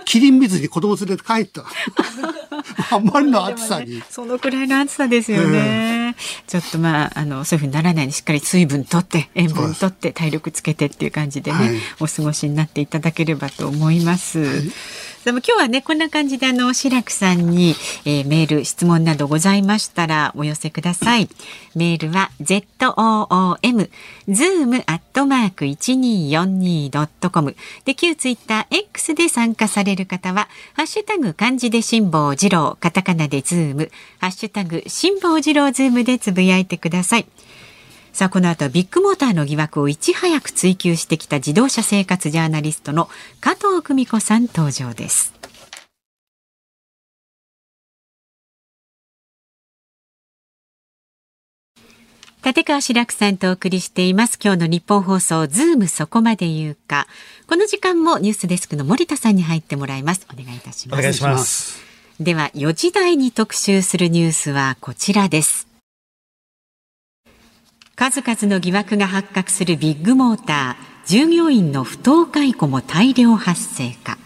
キリン水に子供連れて帰った。あまりの暑さに、ね、そのくらいの暑さですよね。ちょっとまあ、あの、そういうふうにならないようにしっかり水分とって、塩分とって、体力つけてっていう感じでね、はい、お過ごしになっていただければと思います。はいでも今日はねこんな感じであの白くさんに、えー、メール質問などございましたらお寄せください。メールは z o o m zoom アットマーク一二四二ドットコムで旧ツイッター X で参加される方はハッシュタグ漢字で辛坊治郎カタカナでズームハッシュタグ辛坊治郎ズームでつぶやいてください。さあこの後ビッグモーターの疑惑をいち早く追及してきた自動車生活ジャーナリストの加藤久美子さん登場です。立川志らくさんとお送りしています。今日のニッポン放送ズームそこまで言うか。この時間もニュースデスクの森田さんに入ってもらいます。お願いいたします。お願いします。では4時台に特集するニュースはこちらです数々の疑惑が発覚するビッグモーター従業員の不当解雇も大量発生か。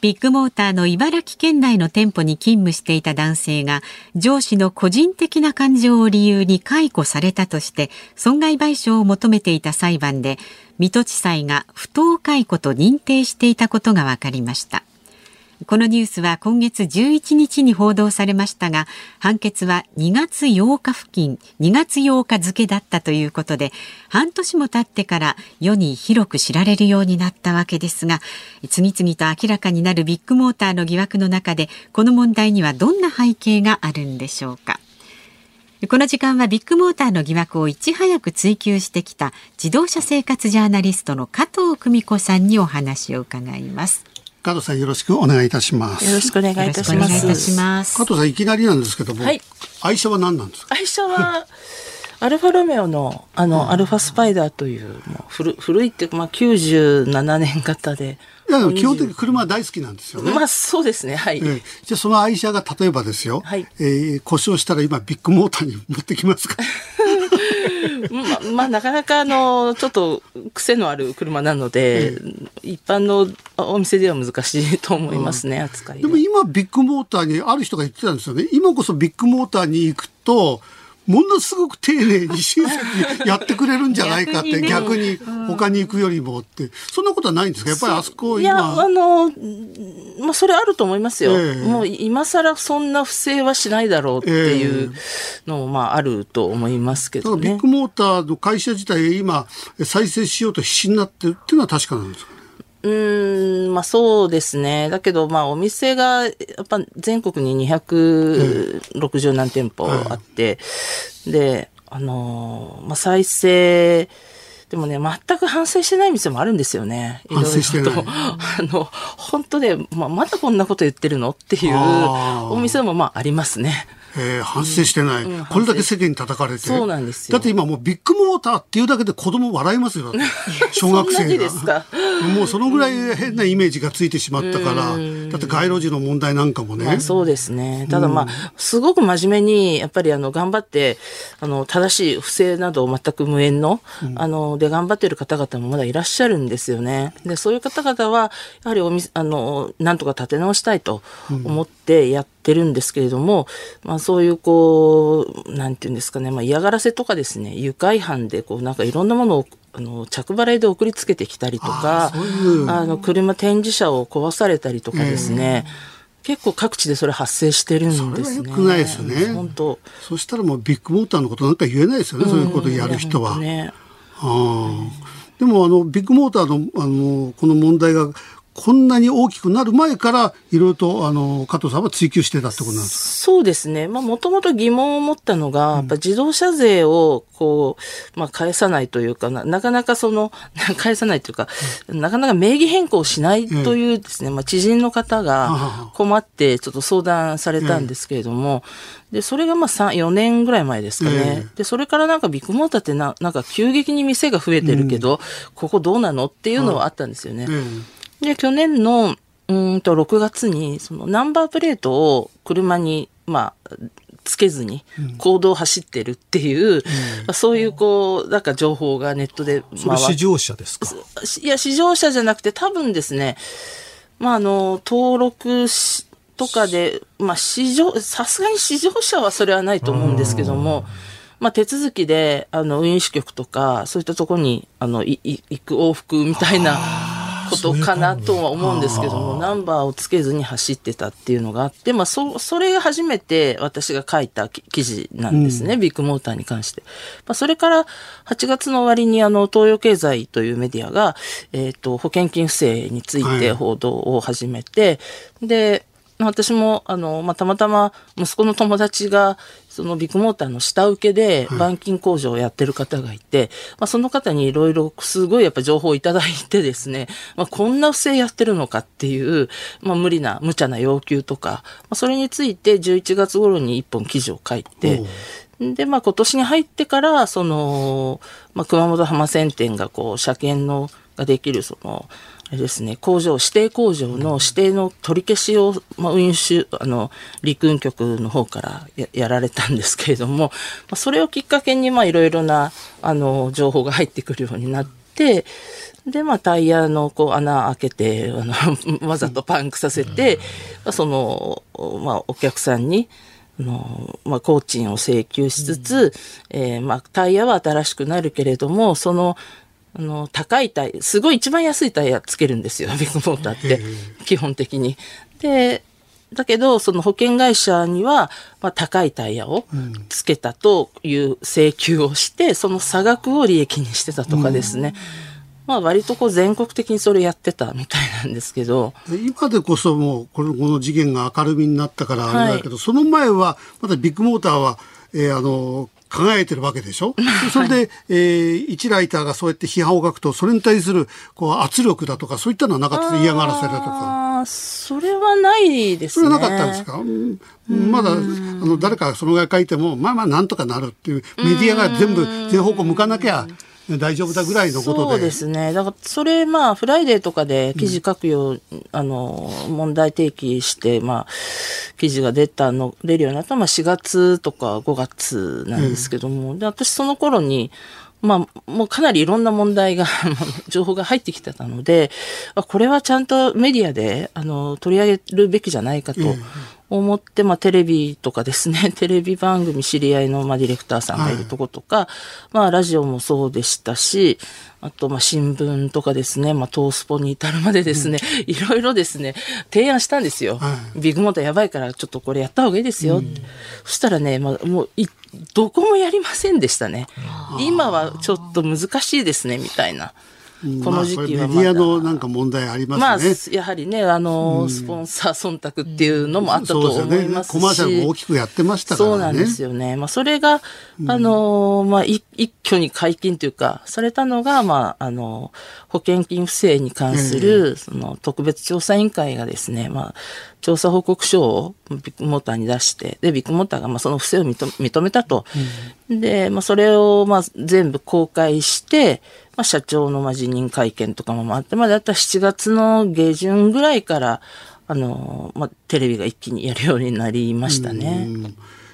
ビッグモーターの茨城県内の店舗に勤務していた男性が上司の個人的な感情を理由に解雇されたとして損害賠償を求めていた裁判で水戸地裁が不当解雇と認定していたことが分かりました。このニュースは今月11日に報道されましたが判決は2月8日付近2月8日付だったということで半年も経ってから世に広く知られるようになったわけですが次々と明らかになるビッグモーターの疑惑の中でこの問題にはどんな背景があるんでしょうか。この時間はビッグモーターの疑惑をいち早く追及してきた自動車生活ジャーナリストの加藤久美子さんにお話を伺います。加藤さんよろしくお願いいたします。よろしくお願いいたします。加藤さんいきなりなんですけども、はい、愛車は何なんですか？愛車はアルファロメオのあの、アルファスパイダーというもう古古いっていうかまあ97年型で。いや基本的に車大好きなんですよね。まあそうですねはい。えー、じゃあその愛車が例えばですよ、はい、えー、故障したら今ビッグモーターに持ってきますか？ままあなかなかあのちょっと癖のある車なので、一般のお店では難しいと思いますね、うん、扱いでも今ビッグモーターにある人が言ってたんですよね今こそビッグモーターに行くとものすごく丁寧に親切にやってくれるんじゃないかって 逆に,、他に行くよりもって。そんなことはないんですか？やっぱりあそこいやあのまあそれあると思いますよ、えー、もう今更そんな不正はしないだろうっていうのもまああると思いますけどね、ビッグモーターの会社自体今再生しようと必死になってるっていうのは確かなんですかうん、まあそうですね。だけど、まあお店が、やっぱ全国に260何店舗あって、で、あのー、まあ再生、でもね、全く反省してない店もあるんですよね。反省してない。あの、本当で、まあ、まだこんなこと言ってるのっていうお店もまあありますね。えー、反省してない、うん、これだけ世間に叩かれて。そうなんですよ。だって今もうビッグモーターっていうだけで子供笑いますよ 小学生が。もうそのぐらい変なイメージがついてしまったから、だって街路樹の問題なんかもね、まあ、そうですね。ただまあ、すごく真面目にやっぱりあの頑張ってあの正しい不正など全く無縁の,、あので頑張ってる方々もまだいらっしゃるんですよね。でそういう方々はやはりおみあのなんとか立て直したいと思ってやってるんですけれども、まあそういうこう、なんていうんですかね、まあ嫌がらせとかですね、愉快犯でこうなんかいろんなものをあの着払いで送りつけてきたりとか、あの車展示車を壊されたりとかですね、えー、結構各地でそれ発生してるんですね。よくないですね。本当。そしたらもうビッグモーターのことなんか言えないですよね、うん、そういうことやる人は。ね、あでもあのビッグモーターのあのこの問題がこんなに大きくなる前からいろいろとあの加藤さんは追求してたってことなんですそうですね。まあもともと疑問を持ったのが、やっぱ自動車税をこう、まあ返さないというかな、なかなかその、返さないというか、うん、なかなか名義変更しないというですね、まあ知人の方が困ってちょっと相談されたんですけれども、で、それがまあ3、4年ぐらい前ですかね。で、それからなんかビッグモーターってな、なんか急激に店が増えてるけど、うん、ここどうなの？っていうのはあったんですよね。で、去年の、うんと、6月に、そのナンバープレートを車に、まあ、つけずに行動を走ってるっていう、うん、そういうこう、なんか情報がネットで回試乗車ですか？いや、試乗車じゃなくて多分ですね、まあ、あの、登録し、とかで、まあ、試乗、さすがに試乗車はそれはないと思うんですけども、まあ、手続きで、あの、運輸支局とか、そういったところに、あの、い、い、行く往復みたいな、ことかなとは思うんですけども、ナンバーをつけずに走ってたっていうのがあって、まあ、そ、それが初めて私が書いた記事なんですね、うん、ビッグモーターに関して。まあ、それから8月の終わりにあの、東洋経済というメディアが、えっ、ー、と、保険金不正について報道を始めて、はい、で、私も、あの、まあ、たまたま息子の友達が、そのビッグモーターの下請けで板金工場をやってる方がいて、はい、まあ、その方にいろいろすごいやっぱ情報をいただいてですね、まあ、こんな不正やってるのかっていう、まあ、無理な、無茶な要求とか、まあ、それについて11月頃に一本記事を書いて、で、まあ今年に入ってから、その、まあ熊本浜線店がこう、車検の、ができる、その、れですね、工場、指定工場の指定の取り消しを、まあ、運輸あの、陸運局の方からややられたんですけれども、まあ、それをきっかけに、まあ、いろいろな、あの、情報が入ってくるようになって、で、まあ、タイヤのこう穴開けて、あの、わざとパンクさせて、まあ、その、まあ、お客さんに、あの、まあ、工賃を請求しつつ、うん、えー、まあ、タイヤは新しくなるけれども、その、あの、高いタイヤ、すごい一番安いタイヤつけるんですよ、ビッグモーターって、基本的に。で、だけど、その保険会社には、まあ、高いタイヤをつけたという請求をして、その差額を利益にしてたとかですね。まあ割とこう全国的にそれやってたみたいなんですけど。今でこそもうこのこの事件が明るみになったからあれだけど、はい、その前はまだビッグモーターは、えー、あの輝いてるわけでしょ、それで、えー、一ライターがそうやって批判を書くとそれに対するこう圧力だとかそういったのはなかった嫌がらせだとか。それはないですね。それはなかったんですか、うん、まだあの誰かそのぐらい書いてもまあまあなんとかなるっていうメディアが全部全方向向かなきゃ大丈夫だぐらいのことで。そうですね。だから、それ、まあ、フライデーとかで記事書くよう、うん、あの、問題提起して、まあ、記事が出たの、出るようになったのは、まあ、4月とか5月なんですけども、うん、で、私その頃に、まあ、もうかなりいろんな問題が 情報が入ってきてたので、これはちゃんとメディアで、あの、取り上げるべきじゃないかと思って、まあ、テレビとかですね、テレビ番組知り合いの、まあ、ディレクターさんがいるとことか、まあ、ラジオもそうでしたし、あと、まあ、新聞とかですね、まあ、トースポに至るまでですね、いろいろですね、提案したんですよ。はビッグモーターやばいから、ちょっとこれやった方がいいですよ。そしたらね、まあ、もうい、どこもやりませんでしたね。今はちょっと難しいですね、みたいな。この時期はまだ。まあメディアのなんか問題ありまあ、ますね。やはりね、あの、スポンサー忖度っていうのもあったとそうですよね思いますし。コマーシャルも大きくやってましたからね。そうなんですよね。まあ、それが、あの、まあ、い一挙に解禁というか、されたのが、まあ、あの、保険金不正に関する、その、特別調査委員会がですね、まあ、調査報告書をビッグモーターに出して、で、ビッグモーターが、まあ、その不正を認めたと。で、まあ、それを、まあ、全部公開して、まあ、社長のまあ辞任会見とかもあって、まあ、だったら7月の下旬ぐらいから、あの、まあ、テレビが一気にやるようになりましたね。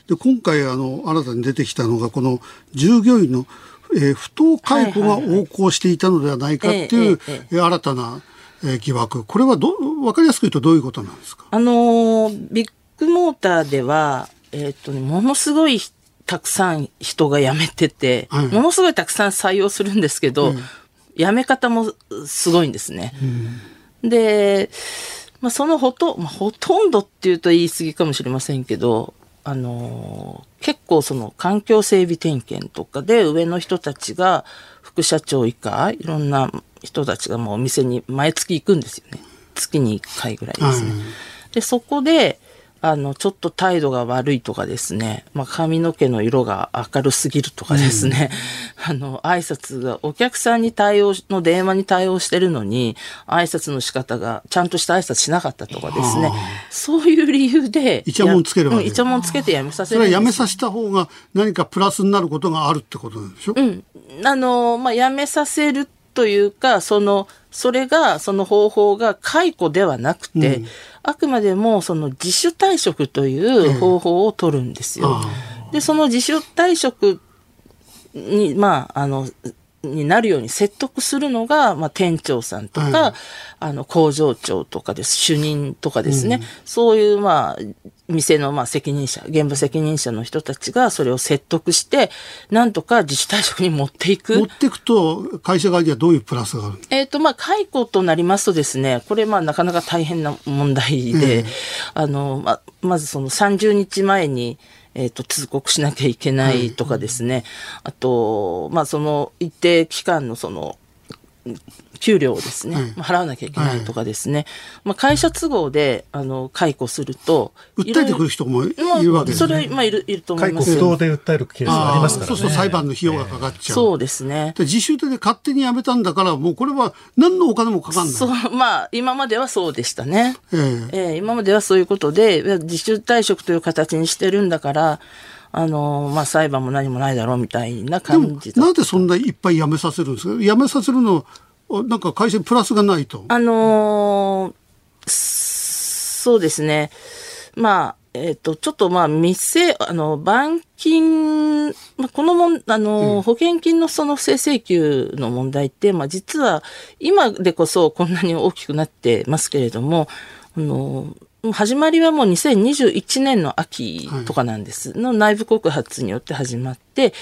で今回あの新たに出てきたのがこの従業員の、えー不当解雇が横行していたのではないかっていう、新たな、えー疑惑。これはど分かりやすく言うとどういうことなんですか？あのービッグモーターでは、えーっとね、ものすごいたくさん人が辞めてて、はい。ものすごいたくさん採用するんですけど、辞め方もすごいんですね。で、まあ、そのほと、まあ、ほとんどっていうと言い過ぎかもしれませんけど、あのー結構その環境整備点検とかで上の人たちが副社長以下、いろんな人たちがもうお店に毎月行くんですよね。月に1回ぐらいですね。はいで、そこで、あの、ちょっと態度が悪いとかですね、まあ、髪の毛の色が明るすぎるとかですね、あの、挨拶が、お客さんに対応の電話に対応してるのに、挨拶の仕方が、ちゃんとした挨拶しなかったとかですね、そういう理由で、イチャモンつけるわけうんイチャモンつけて辞めさせそれるんですは辞めさせた方が何かプラスになることがあるってことなんでしょ、うん。あの、まあ、辞めさせるというか、その、それが、その方法が解雇ではなくて、あくまでもその自主退職という方法を取るんですよ。で、その自主退職に、まあ、あの、になるように説得するのが、まあ、店長さんとか、はい。あの、工場長とかです、主任とかですね、そういう、まあ、店の、まあ、責任者、現場責任者の人たちがそれを説得して、なんとか自主退職に持っていく。持っていくと会社側にはどういうプラスがあるえっ、と、まあ、解雇となりますとですね、これ、まあ、なかなか大変な問題で、あの、ま、まずその30日前に、えっ、と、通告しなきゃいけないとかですね、あと、まあ、その一定期間のその、給料をですね、払わなきゃいけないとかですね、まあ、会社都合で、あの、解雇すると、訴えてくる人もいるわけですそね。れ、まあ、いる、いると思い解雇ますよ。不当で訴えるケースがありますからね。そうすると裁判の費用がかかっちゃう。そうですね。で自主で勝手に辞めたんだから、もうこれは何のお金もかかんない。そう、まあ、今まではそうでしたね。えええー今まではそういうことで、自主退職という形にしてるんだから、あのーまあ、裁判も何もないだろうみたいなでも感じだなんでそんないっぱい辞めさせるんですか？辞めさせるのなんか会社にプラスがないと。あのーそうですね。まあ、えっ、と、ちょっとまあ、店、あの、板金、まあ、このもん、あの、保険金のその不正請求の問題って、まあ、実は、今でこそこんなに大きくなってますけれども、あの、始まりはもう2021年の秋とかなんです。の内部告発によって始まって、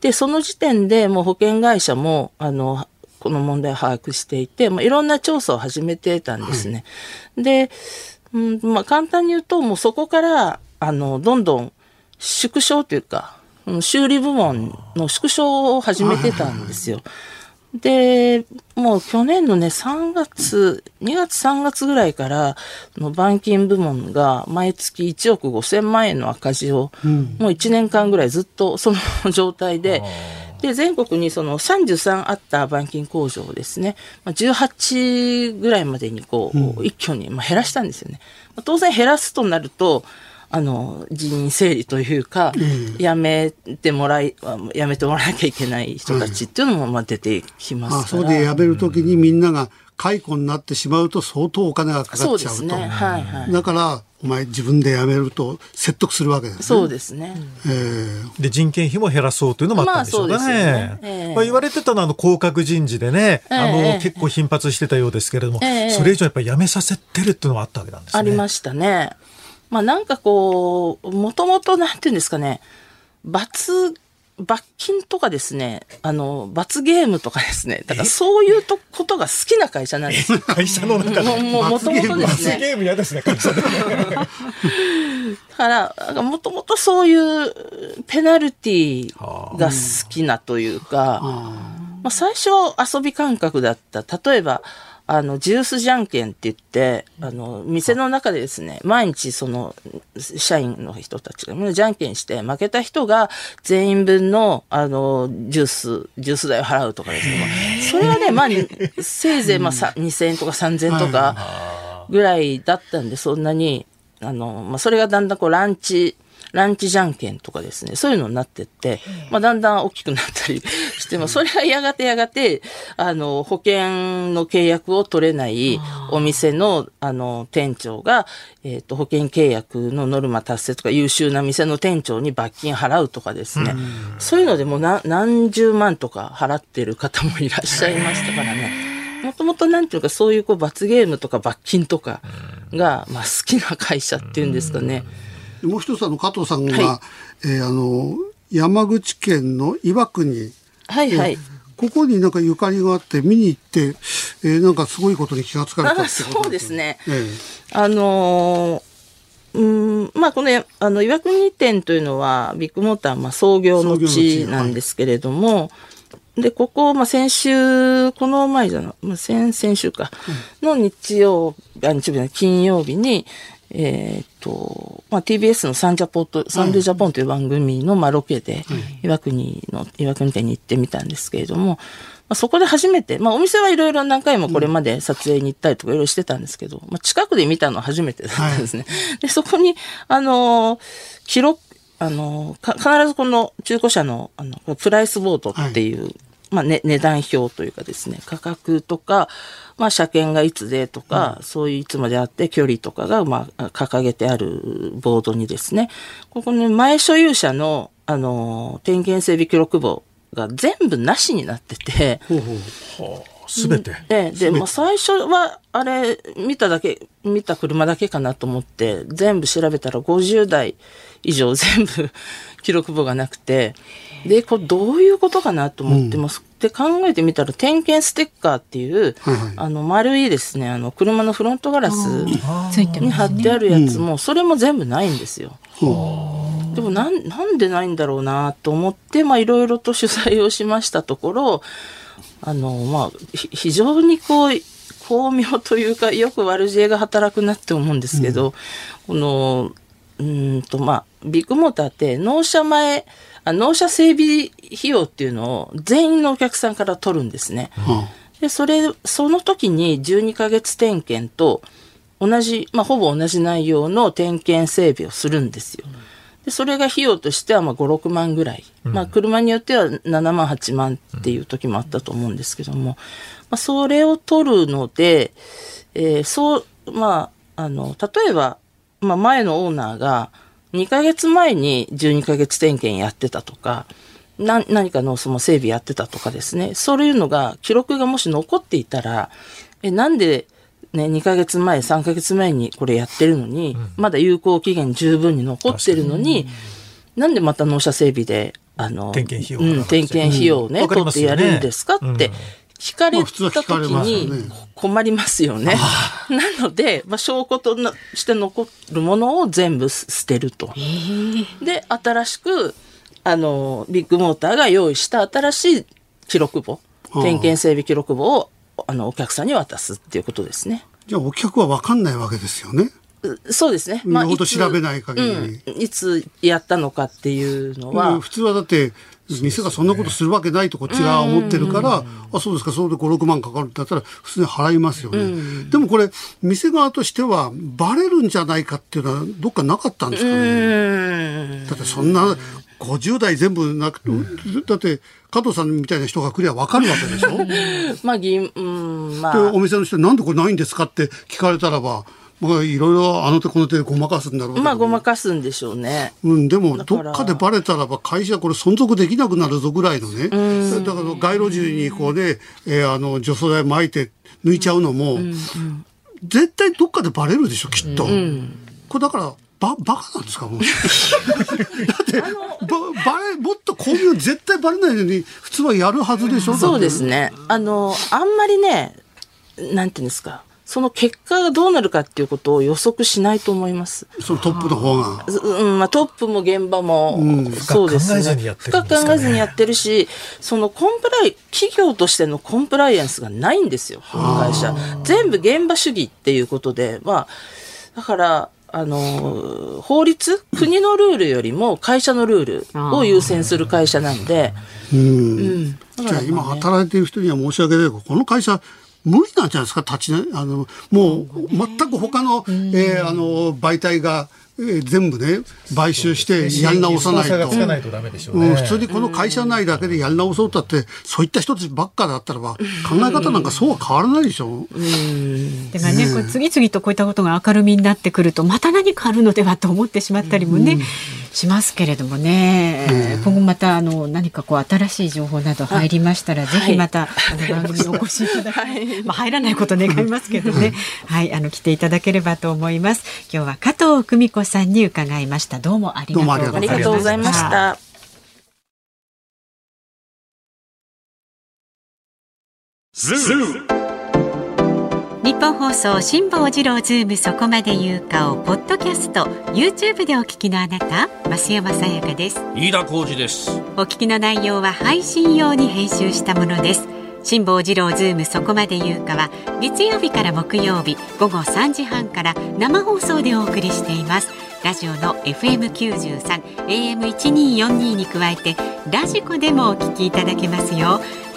で、その時点でもう保険会社も、あの、この問題を把握していて、まあ、いろんな調査を始めてたんですね。で、うんまあ、簡単に言うと、もうそこから、あの、どんどん縮小というか、うん修理部門の縮小を始めてたんですよ。で、もう去年のね、3月、2月3月ぐらいから、その板金部門が毎月1億5千万円の赤字を、もう1年間ぐらいずっとその状態で、で、全国にその33あった板金工場をですね、まあ18ぐらいまでにこう、一挙にまあ減らしたんですよね。まあ当然減らすとなると、あの、人員整理というか、やめてもらい、あやめてもらわなきゃいけない人たちっていうのもまあ出てきますから。あそうで辞めるときにみんなが解雇になってしまうと相当お金がかかっちゃうと。ですね。はいはい。だから、お前自分で辞めると説得するわけですね。そうですね。ええで、人件費も減らそうというのもあったんでしょうかねまあ言われてたのは、あの、降格人事でね、あの、ええ結構頻発してたようですけれども、ええそれ以上やっぱり辞めさせてるっていうのはあったわけなんですね。ありましたね。まあなんかこう、もともとなんていうんですかね、罰、罰金とかですね、あの、罰ゲームとかですね、だからそういうとことが好きな会社なんですよ。会社の中で？もう、もともとですね。ゲーム嫌ですね、会社で。だから、もともとそういうペナルティが好きなというか、まあ、最初は遊び感覚だった。例えば、あの、ジュースじゃんけんって言って、あの、店の中でですね、毎日その、社員の人たちがじゃんけんして、負けた人が全員分の、あの、ジュース、ジュース代を払うとかですね。まあそれはね、まあ、せいぜいまあさ2000円とか3000円とかぐらいだったんで、そんなに、あの、まあ、それがだんだんこうランチ、ランチじゃんけんとかですね、そういうのになってって、まあ、だんだん大きくなったり して、まあ、それがやがてやがて、あの、保険の契約を取れないお店の、あの、店長が、えっ、と、保険契約のノルマ達成とか優秀な店の店長に罰金払うとかですね、そういうのでもう何何十万とか払ってる方もいらっしゃいましたからね。もともとなんていうかそういうこう罰ゲームとか罰金とかが、まあ好きな会社っていうんですかね。もう一つあの加藤さんが、はえーあの山口県の岩国。はいはい。ここになんかゆかりがあって見に行って、えーなんかすごいことに気がつかれたあってことそうですね。えあのーうん、まあこの、あの、岩国店というのは、ビッグモーター、まあ創業の地地なんですけれども、で、ここ、まあ先週、この前じゃない、まあ先、先週か、の日曜、あ、日曜日金曜日に、えーっと、まあ TBS のサンジャポと、サンデージャポンという番組の、まあロケで、岩国の、岩国店に行ってみたんですけれども、まあ、そこで初めて、まあお店はいろいろ何回もこれまで撮影に行ったりとかいろいろしてたんですけど、まあ近くで見たのは初めてだったんですね。で、そこに、あのー記録、あの必ずこの中古車の、あの、プライスボードっていう、まあ、ね、値段表というかですね、価格とか、まあ、車検がいつでとか、そういういつまであって、距離とかが、まあ、掲げてあるボードにですね、ここね、前所有者の、あのー点検整備記録簿が全部なしになってて、ほうほう。すべて。で、で、まあ、最初は、あれ、見ただけ、見た車だけかなと思って、全部調べたら50台以上全部記録簿がなくて、で、これどういうことかなと思って、まあ、で考えてみたら、点検ステッカーっていう、はいはい。あの、丸いですね、あの、車のフロントガラスついてに。貼ってあるやつも、それも全部ないんですよ。でもなん、なんでないんだろうなと思って、まあ、いろいろと取材をしましたところ、あの、まあ、ひ非常にこう、巧妙というか、よく悪知恵が働くなって思うんですけど、この、うーんと、まあ、ビッグモーターって納車前、あ納車整備費用っていうのを全員のお客さんから取るんですね。はで、それ、その時に12ヶ月点検と同じ、まあ、ほぼ同じ内容の点検整備をするんですよ。で、それが費用としては、まあ、5、6万ぐらい。まあ、車によっては7万、8万っていう時もあったと思うんですけども、まあ、それを取るので、えーそう、まあ、あの、例えば、まあ、前のオーナーが2ヶ月前に12ヶ月点検やってたとか、な何かのその整備やってたとかですね、そういうのが、記録がもし残っていたら、え、なんで、ね、2ヶ月前、3ヶ月前にこれやってるのに、まだ有効期限十分に残ってるのに、なんでまた納車整備で、あの、点検費用がうん、点検費用をね、取ってやるんですかって聞かれた時に困りますよね。なので、まあ、証拠となして残るものを全部捨てると。で、新しく、あの、ビッグモーターが用意した新しい記録簿、ああ点検整備記録簿を、あの、お客さんに渡すっていうことですね。じゃあお客は分かんないわけですよね。うそうですね。よほどいつ調べない限りうん、いつやったのかっていうのは、うん普通はだって店がそんなことするわけないとこっちが思ってるから、あそうですか。それで56万かかるんだったら普通に払いますよね、でもこれ店側としてはバレるんじゃないかっていうのはどっかなかったんですかね、うん。だってそんな50代全部なくて、だって加藤さんみたいな人が来りゃ分かるわけでしょ。で まあ、ぎん、うん、まあ。お、店の人になんでこれないんですかって聞かれたらばまあいろいろあの手この手でごまかすんだろうまあ、ごまかすんでしょうね。うん、でもどっかでバレたらば会社これ存続できなくなるぞぐらいのねだから街路樹にこうね、えーあの除草剤撒いて抜いちゃうのも、絶対どっかでバレるでしょきっと、これだからば、バカなんですかもう。だって、ば、バレ、もっと巧妙絶対バレないのに、普通はやるはずでしょそうですね。ね。あの、あんまりね、なんていうんですか、その結果がどうなるかっていうことを予測しないと思います。そのトップの方が。ずうん、まあトップも現場も、深くそうですね。考えずにやってるんですかね深く考えずにやってるし、そのコンプライ、企業としてのコンプライアンスがないんですよ、この会社。全部現場主義っていうことで、まあ、だから、あの、法律？国のルールよりも会社のルールを優先する会社なんで、うん。うん。だじゃあ今働いている人には申し訳ないけど、この会社、無理なんじゃないですか、立ちね、あの、もう、全く他の、えーあの、媒体が、えー全部ね、買収してやり直さないと。差がつかないとダメでしょう。普通にこの会社内だけでやり直そうとって、そういった人たちばっかだったらば、考え方なんかそうは変わらないでしょ。だからね、こう次々とこういったことが明るみになってくるとまた何かあるのではと思ってしまったりもね、しますけれどもね、今後またあの何かこう新しい情報など入りましたら、ぜひまた、あの番組にお越しいただき、まあ入らないこと願いますけどね、はい、あの来ていただければと思います。今日は加藤久美子さんに伺いました。どうもありがとうございました。ありがとうございました。日本放送辛坊治郎ズームそこまで言うかをポッドキャスト YouTube でお聞きのあなた増山さやかです飯田浩二ですお聞きの内容は配信用に編集したものです辛坊治郎ズームそこまで言うかは月曜日から木曜日午後3時半から生放送でお送りしています。ラジオの FM93 AM1242 に加えてラジコでもお聞きいただけますよ。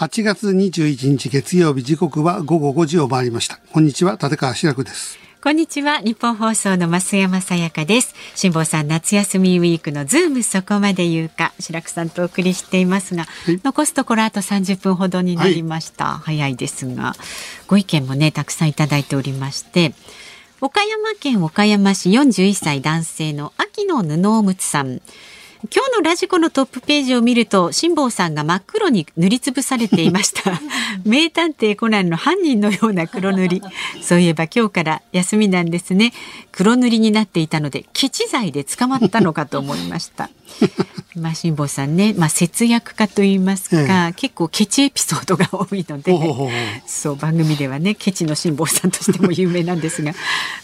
8月21日月曜日時刻は午後5時を回りました。こんにちは、立川志らくです。こんにちはニッポン放送の増山さやかです。辛坊さん夏休みウィークのズームそこまで言うか志らくさんとお送りしていますが、い。残すところあと30分ほどになりました、早いですがご意見もねたくさんいただいておりまして岡山県岡山市41歳男性の秋の布おむつさん今日のラジコのトップページを見ると辛坊さんが真っ黒に塗りつぶされていました。名探偵コナンの犯人のような黒塗り。そういえば今日から休みなんですね。黒塗りになっていたのでケチ罪で捕まったのかと思いました。まあ辛坊さんね、まあ、節約家と言いますか、結構ケチエピソードが多いのでそう番組ではねケチの辛坊さんとしても有名なんですが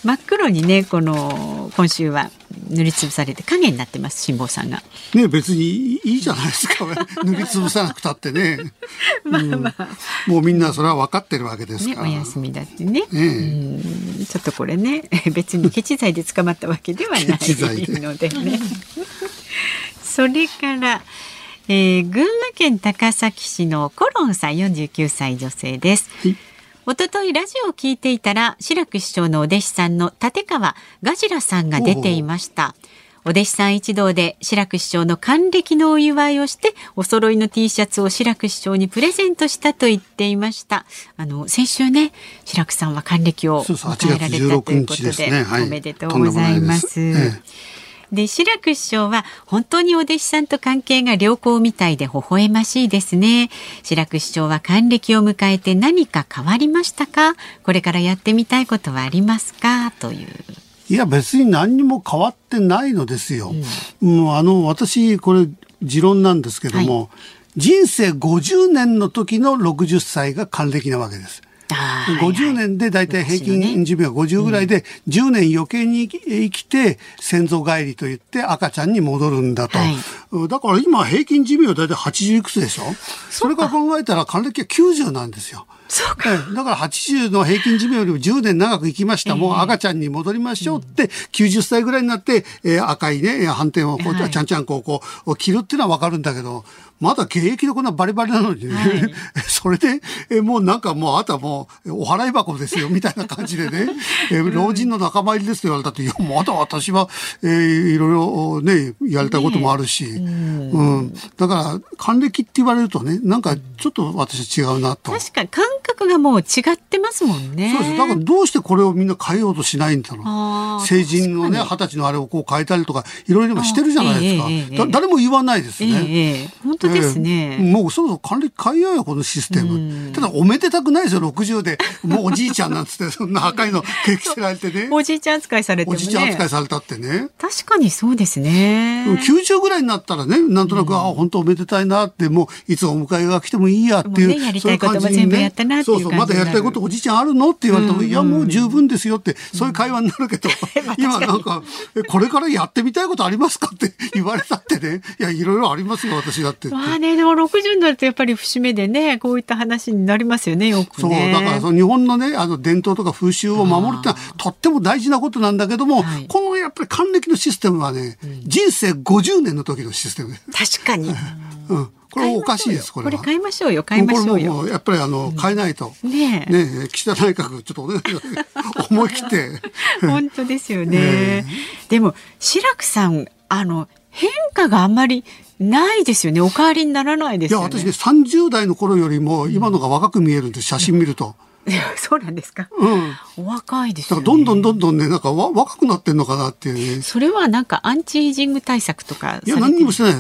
真っ黒にねこの今週は塗りつぶされて影になってます辛坊さんが。ね別にいいじゃないですか。塗りつぶさなくたってね。まあまあ、もうみんなそれは分かってるわけですね、から。お休みだってね、ええ。うん。ちょっとこれね 別にケチ罪で捕まったわけではないので。ねそれから、えー群馬県高崎市のコロンさん49歳女性です、はい一昨日ラジオを聞いていたら志らく師匠のお弟子さんの立川ガジラさんが出ていました。お弟子さん一同で志らく師匠の還暦のお祝いをしてお揃いの T シャツを志らく師匠にプレゼントしたと言っていました。あの先週ね志らくさんは還暦を迎えられたということ8月16日でね。はい。おめでとうございますでもないですえで志らく師匠は本当にお弟子さんと関係が良好みたいで微笑ましいですね。志らく師匠は還暦を迎えて何か変わりましたか？これからやってみたいことはありますか？という。いや別に何にも変わってないのですよ。もうあの私これ持論なんですけども、人生50年の時の60歳が還暦なわけです。あー50年で大体平均寿命が50ぐらいで、10年余計に生きて先祖返りといって赤ちゃんに戻るんだと。はい。だから今平均寿命大体80いくつでしょ？それから考えたら還暦は90なんですよ。そうか。ええだから80の平均寿命よりも10年長く生きました、もう赤ちゃんに戻りましょうって、90歳ぐらいになって、えー赤いね、斑点をこう、はい。ちゃんちゃんこう、こう、切るっていうのはわかるんだけど、まだ現役でこんなバリバリなのにね、はい それで、えもうなんかもうあとはももお払い箱ですよ みたいな感じでね、えー、老人の仲間入りですと言われたって、いや、まだ私は、えー、いろいろね、やりたいこともあるし、ね、うん、だから、還暦って言われるとね、なんかちょっと私は違うなと。確かに感覚がもう違ってますもんね。そうです。だからどうしてこれをみんな変えようとしないんだろう。成人のね、二十歳のあれをこう変えたりとか、いろいろしてるじゃないですか。えーえー、誰も言わないですね。えー、本当ですね。もうそろそろ還暦変えようよ、このシステム。ただ、おめでたくないですよ、60で。もうおじいちゃんなんつって、そんな赤いの経験せられてね。おじいちゃん扱いされて、ね、おじいちゃん扱いされたってね。確かにそうですね。90ぐらいになったらね、なんとなく、うん、あ本当おめでたいなって、もういつお迎えが来てもいいやっていう。ね、やりたいことも全部やったなっていうそうそう、まだやりたいことおじいちゃんあるのって言われても、いや、もう十分ですよって、そういう会話になるけど、今なんか、これからやってみたいことありますかって言われたってね、いや、いろいろありますよ、私だって。まあね、でも60になるとやっぱり節目でね、こういった話になりますよね、よく、ね、そう、だからその日本のね、あの伝統とか風習を守るってのはとっても大事なことなんだけども、はい、このやっぱり還暦のシステムはね、うん、人生50年の時のシステム確かに。うん。これおかしいです、これこれ買いましょうよ、買いましょうよ。やっぱりあの、買えないと。ねね岸田内閣、ちょっとお願いします。思い切って。本当ですよね。でも、志らくさん、あの、変化があんまりないですよね。お変わりにならないですよね。いや、私ね、30代の頃よりも今のが若く見えるんです、写真見ると。そうなんですか。うん。お若いですよ、ね、どんどんどんどんね、なんかわ若くなってんのかなっていうね。それはなんかアンチエイジング対策とかいや、何にもしてない。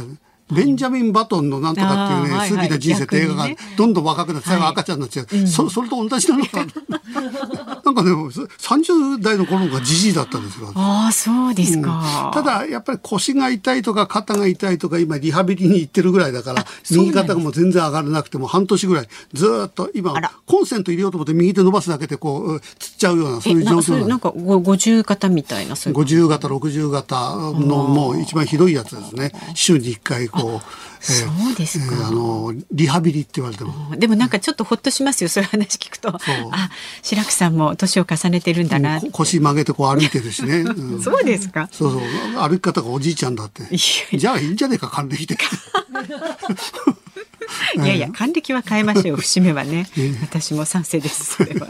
ベンジャミン・バトンのなんとかっていうね、過ぎた人生って映画がどんどん若くなって、最後赤ちゃんになっちゃう。そそれと同じなのか。な。なんかね、30代の頃がじじいだったんですよ。ああ、そうですか、ただ、やっぱり腰が痛いとか肩が痛いとか、今リハビリに行ってるぐらいだから、右肩がもう全然上がらなくても半年ぐらい、ずっと今、コンセント入れようと思って右手伸ばすだけでこう、つっちゃうような、そういう状況なんか50型みたいな、そういう。50型、60型のもう一番ひどいやつですね。週に1回こう。そうですか、えー、あのリハビリって言われても。でもなんかちょっとほっとしますよそういう話聞くと。あ白くさんも年を重ねてるんだな。腰曲げてこう歩いてるしね、うん、そうですか。そうそう。歩き方がおじいちゃんだって。じゃあいいんじゃねえか還暦で いやいや、還暦は変えましょう。節目はね。私も賛成です。それは。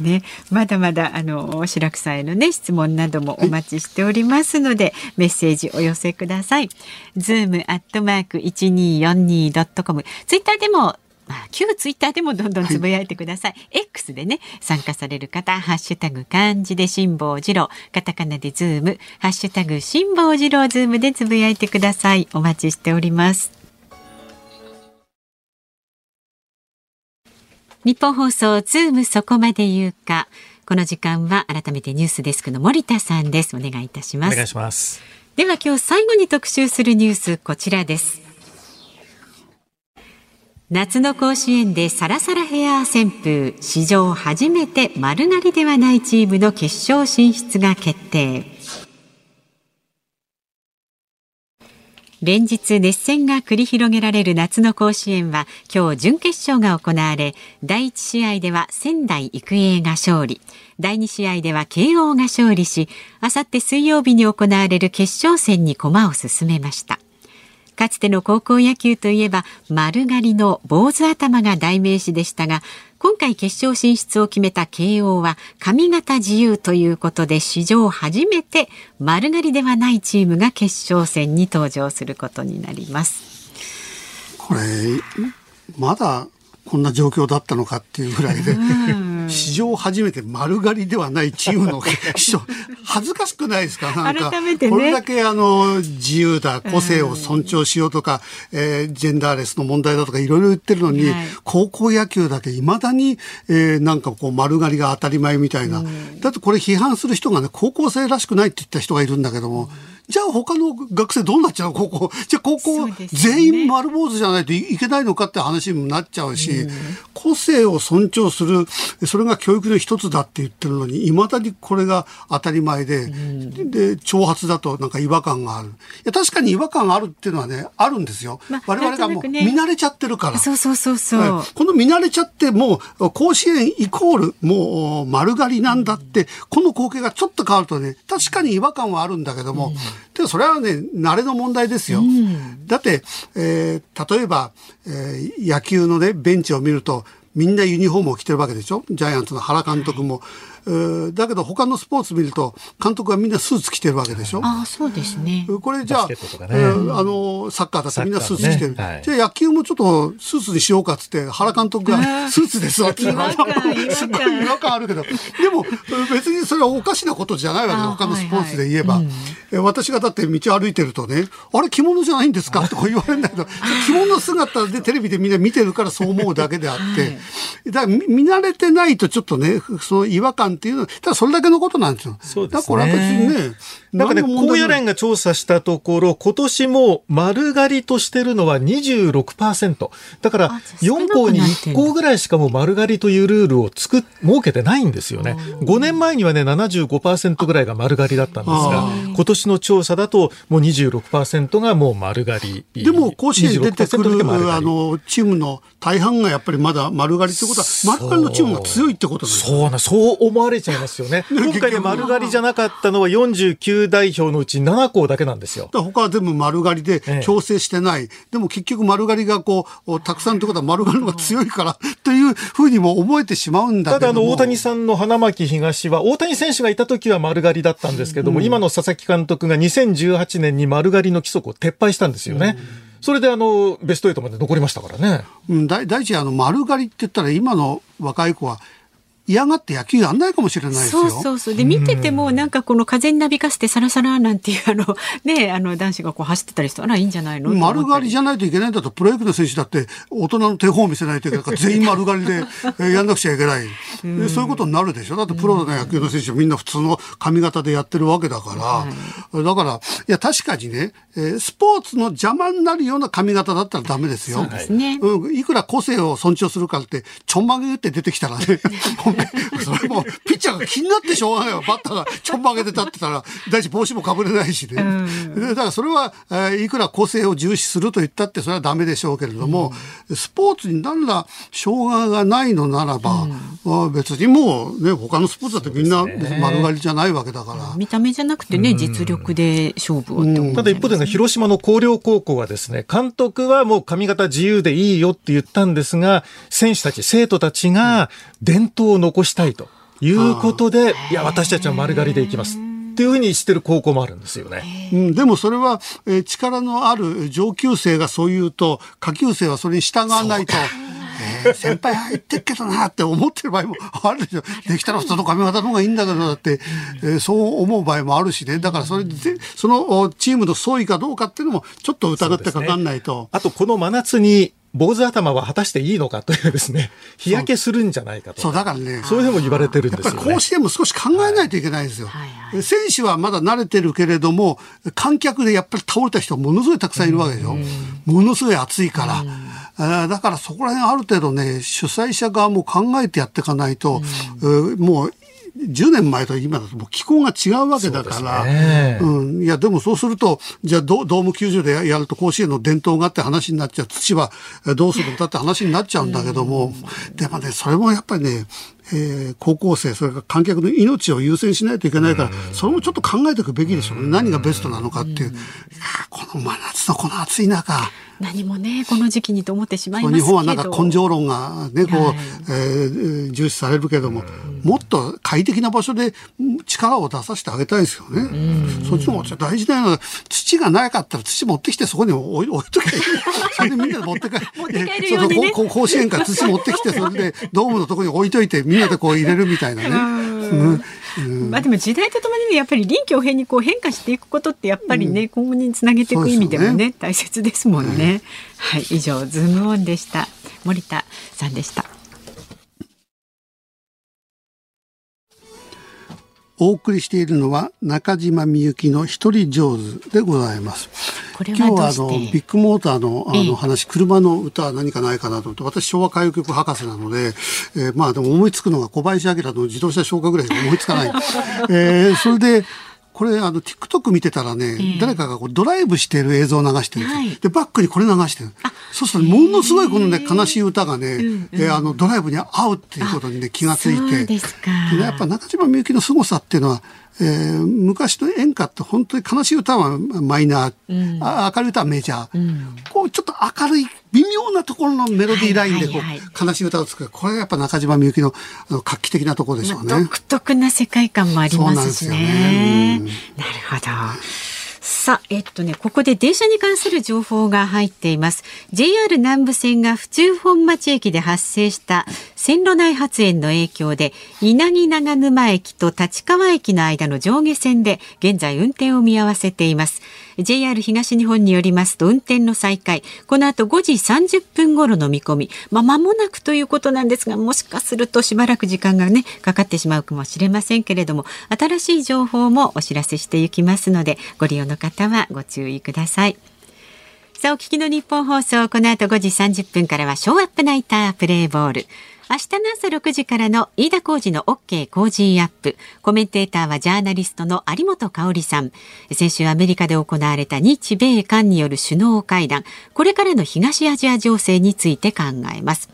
ね、まだまだ、あの、白くさんへのね、質問などもお待ちしておりますので、はい、メッセージお寄せください。ズームアットマーク一二四二ドットコム。ツイッターでもまあ、旧ツイッターでもどんどんつぶやいてください。はい、X でね、参加される方、ハッシュタグ漢字で辛坊治郎、カタカナでズーム、ハッシュタグ辛坊治郎ズームでつぶやいてください。お待ちしております。ニッポン放送ズームそこまで言うか。この時間は改めてニュースデスクの森田さんです。お願いいたします。お願いします。では今日最後に特集するニュースこちらです。夏の甲子園でサラサラヘア旋風史上初めて丸刈りではないチームの決勝進出が決定連日熱戦が繰り広げられる夏の甲子園は今日準決勝が行われ第1試合では仙台育英が勝利。第2試合では慶応が勝利しあさって水曜日に行われる決勝戦に駒を進めました。かつての高校野球といえば丸刈りの坊主頭が代名詞でしたが今回決勝進出を決めた慶応は髪型自由ということで史上初めて丸刈りではないチームが決勝戦に登場することになります。これまだこんな状況だったのかっていうぐらいで、史上初めて丸刈りではないチームの 恥ずかしくないですか？なんか、ね、これだけあの自由だ個性を尊重しようとか、えー、ジェンダーレスの問題だとかいろいろ言ってるのに、はい、高校野球だけいまだに、えー、なんかこう丸刈りが当たり前みたいな、だってこれ批判する人がね高校生らしくないって言った人がいるんだけども。うんじゃあ他の学生どうなっちゃう高校。じゃあ高校、全員丸坊主じゃないといけないのかって話にもなっちゃうし、うん、個性を尊重する、それが教育の一つだって言ってるのに、いまだにこれが当たり前で、うん、で、挑発だとなんか違和感がある。いや、確かに違和感があるっていうのはね、あるんですよ。まあ、我々がもう見慣れちゃってるから。そうそうそうそう、この見慣れちゃって、もう甲子園イコール、もう丸刈りなんだって、この光景がちょっと変わるとね、確かに違和感はあるんだけども、うんでもそれはね、慣れの問題ですよ。うん、だって、えー、例えば、えー、野球のね、ベンチを見ると、みんなユニフォームを着てるわけでしょ？ジャイアンツの原監督も。だけど他のスポーツ見ると監督はみんなスーツ着てるわけでしょ？あそうですね。これじゃあ、ね、あのサッカーだってみんなスーツ着てる、ねはい、じゃあ野球もちょっとスーツにしようかっつって原監督がスーツで座って。るすごい違和感あるけど。でも別にそれはおかしなことじゃないわけ他のスポーツで言えば、はいはい。うん、私がだって道歩いてるとねあれ着物じゃないんですかとか言われるんだけど着物姿でテレビでみんな見てるからそう思うだけであって、だから見慣れてないとちょっとねその違和感っていうのはただそれだけのことなんですよ。そうですね。だから別にね。なんかね、高野連が調査したところ、今年も丸刈りとしてるのは26%。だから、4校に1校ぐらいしかも丸刈りというルールを作っ、設けてないんですよね。5年前にはね、75%ぐらいが丸刈りだったんですが、今年の調査だともう26%がもう丸刈り。でも、甲子園出てくる、あの、チームの大半がやっぱりまだ丸刈りってことは、丸刈りのチームが強いってことなんですそうな、そう思われちゃいますよね。今回で丸刈りじゃなかったのは49代表のうち7校だけなんですよ。他は全部丸刈りで強制してない。ええ、でも結局丸刈りがこう、たくさんってことは丸刈りのが強いから というふうにも思えてしまうんだただあの、大谷さんの花巻東は、大谷選手がいた時は丸刈りだったんですけども、うん、今の佐々木監督が2018年に丸刈りの規則を撤廃したんですよね。うんそれであのベスト8まで残りましたからね。うん、第一あの丸刈りって言ったら今の若い子は嫌がって野球やんないかもしれないですよ。そうそうそう。で、見てても、なんかこの風になびかせてサラサラなんていう、あの、ね、あの、男子がこう走ってたりしてあら、いいんじゃないの？丸刈りじゃないといけないんだと、プロ野球の選手だって、大人の手本を見せないといけないから、全員丸刈りで やんなくちゃいけない。でそういうことになるでしょ？だってプロの野球の選手みんな普通の髪型でやってるわけだから。だから、いや、確かにね、スポーツの邪魔になるような髪型だったらダメですよ。そうですね。うん、いくら個性を尊重するかって、ちょんまげって出てきたらね、それもピッチャーが気になってしょうがないよ。バッターがちょんまげで立ってたら、大事帽子もかぶれないしね。だからそれは、えー、いくら個性を重視すると言ったってそれはダメでしょうけれども、うん、スポーツに何ら障害がないのならば、うん、別にもうね、他のスポーツだってみんな丸刈りじゃないわけだから。見た目じゃなくてね、実力で勝負をってただ一方で、広島の広陵高校はですね、監督はもう髪型自由でいいよって言ったんですが、選手たち、生徒たちが伝統を残したいということで、いや、私たちは丸刈りでいきます。っていうふうにしてる高校もあるんですよね。うん、でもそれは、えー、力のある上級生がそう言うと、下級生はそれに従わないと。えー、先輩入ってっけどなって思ってる場合もあるでしょ。できたら普通の髪型の方がいいんだけどだって、えー、そう思う場合もあるしね。だからそれで、そのチームの総意かどうかっていうのもちょっと疑ってかかんないと。ね、あとこの真夏に坊主頭は果たしていいのかというですね、日焼けするんじゃないかと。そう、だからね。そういうのも言われてるんですよ、ね、甲子園も少し考えないといけないですよ、はいはいはい。選手はまだ慣れてるけれども、観客でやっぱり倒れた人ものすごいたくさんいるわけでしょ。ものすごい暑いから。だからそこら辺ある程度ね、主催者側も考えてやっていかないと、もう10年前と今だともう気候が違うわけだから、うね、うん、いや、でもそうすると、じゃあドーム球場でやると甲子園の伝統があって話になっちゃう、土はどうするんだって話になっちゃうんだけども、でもね、それもやっぱりね、えー、高校生、それから観客の命を優先しないといけないから、それもちょっと考えていくべきでしょうね。何がベストなのかっていう。いやこの真夏のこの暑い中。何もね、この時期にと思ってしまいますけど日本はなんか根性論がね、こう、はい、えー、重視されるけども、もっと快適な場所で力を出させてあげたいですよね。そっちも大事なのは、土がなかったら土持ってきてそこに置い 置いとけ。それでみんなで持って帰る。持って帰るように、ね、甲子園から土持ってきて、それでドームのところに置いといて、みんなでこう入れるみたいなね。うん。まあでも時代とともにねやっぱり臨機応変にこう変化していくことってやっぱりね、うん、今後につなげていく意味でもね、ね、大切ですもんね。はい以上ズームオンでした。森田さんでした。お送りしているのは中島みゆきの一人上手でございます。今日はあのビッグモーターのあの話、車の歌は何かないかなと思って、私昭和歌謡曲博士なので、えー、まあでも思いつくのが小林明の自動車消火ぐらいしか思いつかない。えー、それで、これあの TikTok 見てたらね、えー、誰かがこうドライブしてる映像を流してるんです、はい、でバックにこれ流してる。そうするとものすごいこのね悲しい歌がね、うんうん、えー、あのドライブに合うっていうことにね気がついて。でやっぱ中島みゆきの凄さっていうのはえー、昔の演歌って本当に悲しい歌はマイナー、うん、明るい歌はメジャー、うん、こうちょっと明るい微妙なところのメロディーラインでこう、悲しい歌を作る。これがやっぱ中島みゆきの画期的なところでしょうね。独特な世界観もありますしね。なねなるほど。さあ、えっとね、ここで電車に関する情報が入っています。JR 南武線が府中本町駅で発生した線路内発煙の影響で、稲城長沼駅と立川駅の間の上下線で現在運転を見合わせています。JR 東日本によりますと運転の再開、この後5時30分頃の見込み、まあ、間もなくということなんですが、もしかするとしばらく時間がね、かかってしまうかもしれませんけれども、新しい情報もお知らせしていきますので、ご利用の方はご注意ください。さあ、お聞きの日本放送、この後5時30分からは、ショーアップナイタープレイボール。明日の朝6時からの飯田浩二の OK 工事アップ。コメンテーターはジャーナリストの有本香里さん。先週アメリカで行われた日米韓による首脳会談。これからの東アジア情勢について考えます。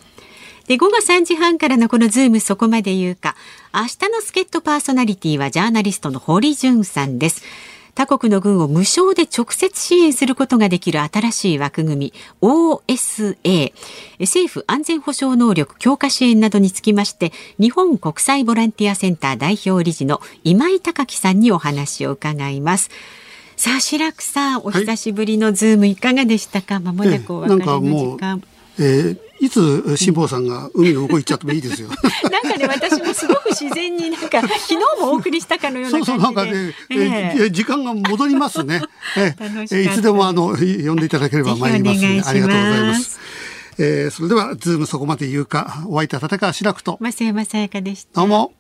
で、午後3時半からのこのズームそこまで言うか。明日の助っ人パーソナリティはジャーナリストの堀潤さんです。他国の軍を無償で直接支援することができる新しい枠組み OSA 政府安全保障能力強化支援などにつきまして日本国際ボランティアセンター代表理事の今井高樹さんにお話を伺います。さあ志らくさんお久しぶりのズームいかがでしたか、はい、間もなくお別れの時間。えー、いつ辛坊さんが海の向こう行っちゃってもいいですよ。なんかね、私もすごく自然になんか、昨日もお送りしたかのようなそうそう、なんかね、えー、時間が戻りますね。えー、いつでもあの、呼んでいただければ参りますので、ありがとうございます。えー、それでは、ズームそこまで言うか、お相手は立川志らくと。増山さやかでした。どうも。